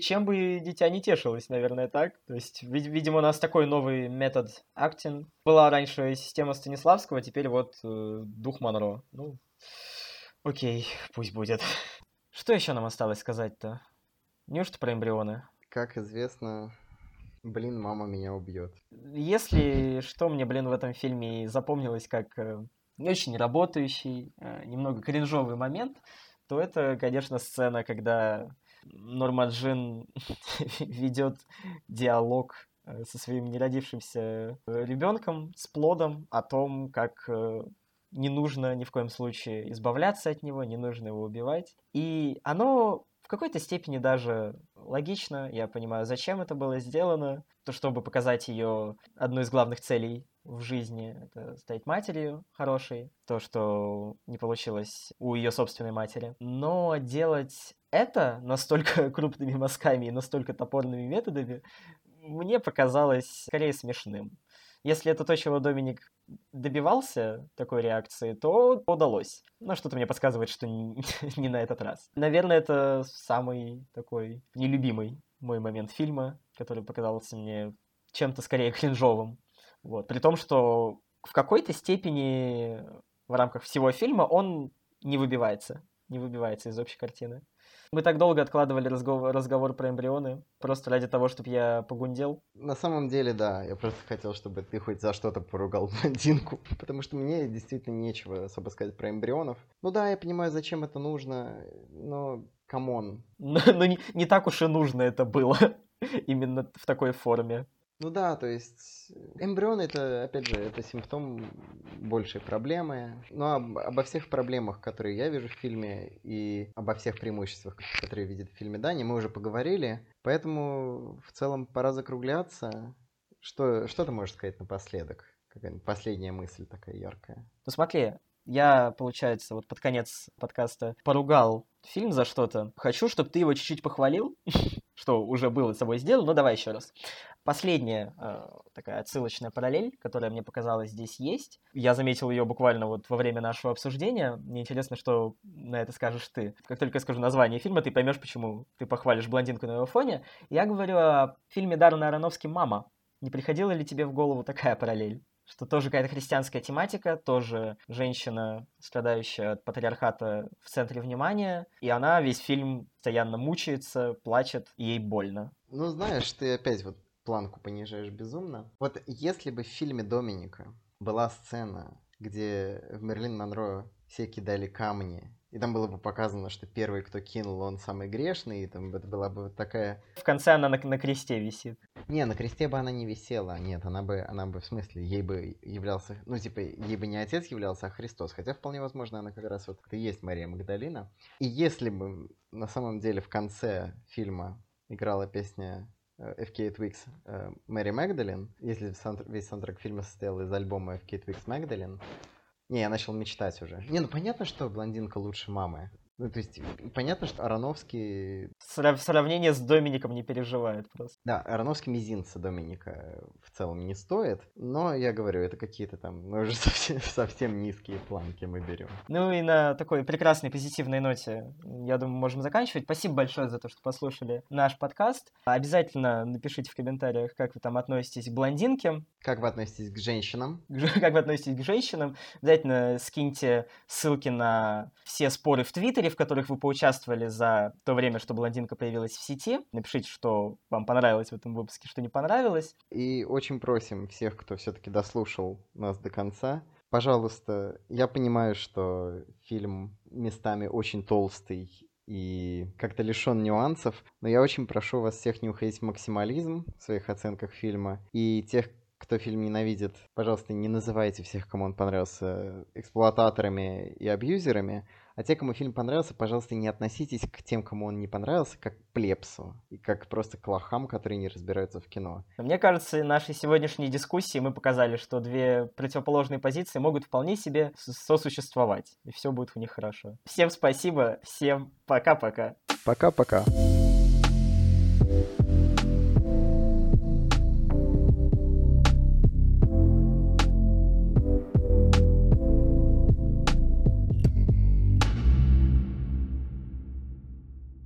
чем бы дитя не тешилось, наверное, так. То есть, видимо, у нас такой новый метод актинг. Была раньше система Станиславского, теперь вот э, дух Монро. Ну, окей, пусть будет. *laughs* Что еще нам осталось сказать-то? Неужто про эмбрионы? Как известно, блин, мама меня убьет. Если что мне, блин, в этом фильме запомнилось как э, не очень работающий, э, немного кринжовый момент, то это, конечно, сцена, когда Нормаджин *laughs* ведет диалог э, со своим неродившимся ребенком, с плодом, о том, как э, не нужно ни в коем случае избавляться от него, не нужно его убивать. И оно в какой-то степени даже логично. Я понимаю, зачем это было сделано. То, чтобы показать ее одну из главных целей в жизни, это стать матерью хорошей. То, что не получилось у ее собственной матери. Но делать это настолько *laughs* крупными мазками и настолько топорными методами мне показалось скорее смешным. Если это то, чего Доминик добивался такой реакции, то удалось. Но что-то мне подсказывает, что *laughs* не на этот раз. Наверное, это самый такой нелюбимый мой момент фильма, который показался мне чем-то скорее кринжовым. Вот. При том, что в какой-то степени в рамках всего фильма он не выбивается. Не выбивается из общей картины. Мы так долго откладывали разговор, разговор про эмбрионы, просто ради того, чтобы я погундел. На самом деле, да, я просто хотел, чтобы ты хоть за что-то поругал *laughs* блондинку, потому что мне действительно нечего особо сказать про эмбрионов. Ну да, я понимаю, зачем это нужно, но come on. Но, *laughs* но не, не так уж и нужно это было, *laughs* именно в такой форме. Ну да, то есть эмбрион это, опять же, это симптом большей проблемы. Но об, обо всех проблемах, которые я вижу в фильме, и обо всех преимуществах, которые видит в фильме Дани, мы уже поговорили. Поэтому в целом пора закругляться. Что, что ты можешь сказать напоследок? Какая-нибудь последняя мысль такая яркая. Ну смотри, я, получается, вот под конец подкаста поругал фильм за что-то. Хочу, чтобы ты его чуть-чуть похвалил, *laughs* что уже было с собой сделано, но давай еще раз. Последняя э, такая отсылочная параллель, которая мне показалась здесь есть. Я заметил ее буквально вот во время нашего обсуждения. Мне интересно, что на это скажешь ты. Как только я скажу название фильма, ты поймешь, почему ты похвалишь блондинку на его фоне. Я говорю о фильме Даррена Аронофски «Мама». Не приходила ли тебе в голову такая параллель? Что тоже какая-то христианская тематика, тоже женщина, страдающая от патриархата в центре внимания, и она весь фильм постоянно мучается, плачет, и ей больно. Ну, знаешь, ты опять вот планку понижаешь безумно. Вот если бы в фильме Доминика была сцена, где в Мерлин Монро все кидали камни, и там было бы показано, что первый, кто кинул, он самый грешный, и там это была бы такая... В конце она на, на кресте висит. Не, на кресте бы она не висела, нет, она бы, она бы, в смысле, ей бы являлся, ну, типа, ей бы не отец являлся, а Христос, хотя вполне возможно, она как раз вот и есть Мария Магдалина. И если бы на самом деле в конце фильма играла песня FK Twix Мэри Магдалин, если весь саундтрек фильма состоял из альбома FK Twix Магдалин, не, я начал мечтать уже. Не, ну понятно, что блондинка лучше мамы. Ну, то есть, понятно, что Ароновский... В сравнении с Домиником не переживает просто. Да, Ароновский мизинца Доминика в целом не стоит, но я говорю, это какие-то там, ну, *laughs* уже совсем, совсем низкие планки мы берем. Ну и на такой прекрасной позитивной ноте, я думаю, можем заканчивать. Спасибо большое за то, что послушали наш подкаст. Обязательно напишите в комментариях, как вы там относитесь к блондинке. Как вы относитесь к женщинам? *laughs* Как вы относитесь к женщинам. Обязательно скиньте ссылки на все споры в Твиттере, в которых вы поучаствовали за то время, что блондинка появилась в сети. Напишите, что вам понравилось в этом выпуске, что не понравилось. И очень просим всех, кто все-таки дослушал нас до конца, пожалуйста, я понимаю, что фильм местами очень толстый и как-то лишен нюансов, но я очень прошу вас всех не уходить в максимализм в своих оценках фильма, и тех, кто фильм ненавидит, пожалуйста, не называйте всех, кому он понравился, эксплуататорами и абьюзерами, а те, кому фильм понравился, пожалуйста, не относитесь к тем, кому он не понравился, как к плепсу. И как просто к лохам, которые не разбираются в кино. Мне кажется, нашей сегодняшней дискуссии мы показали, что две противоположные позиции могут вполне себе сосуществовать. И все будет у них хорошо. Всем спасибо, всем пока-пока. Пока-пока.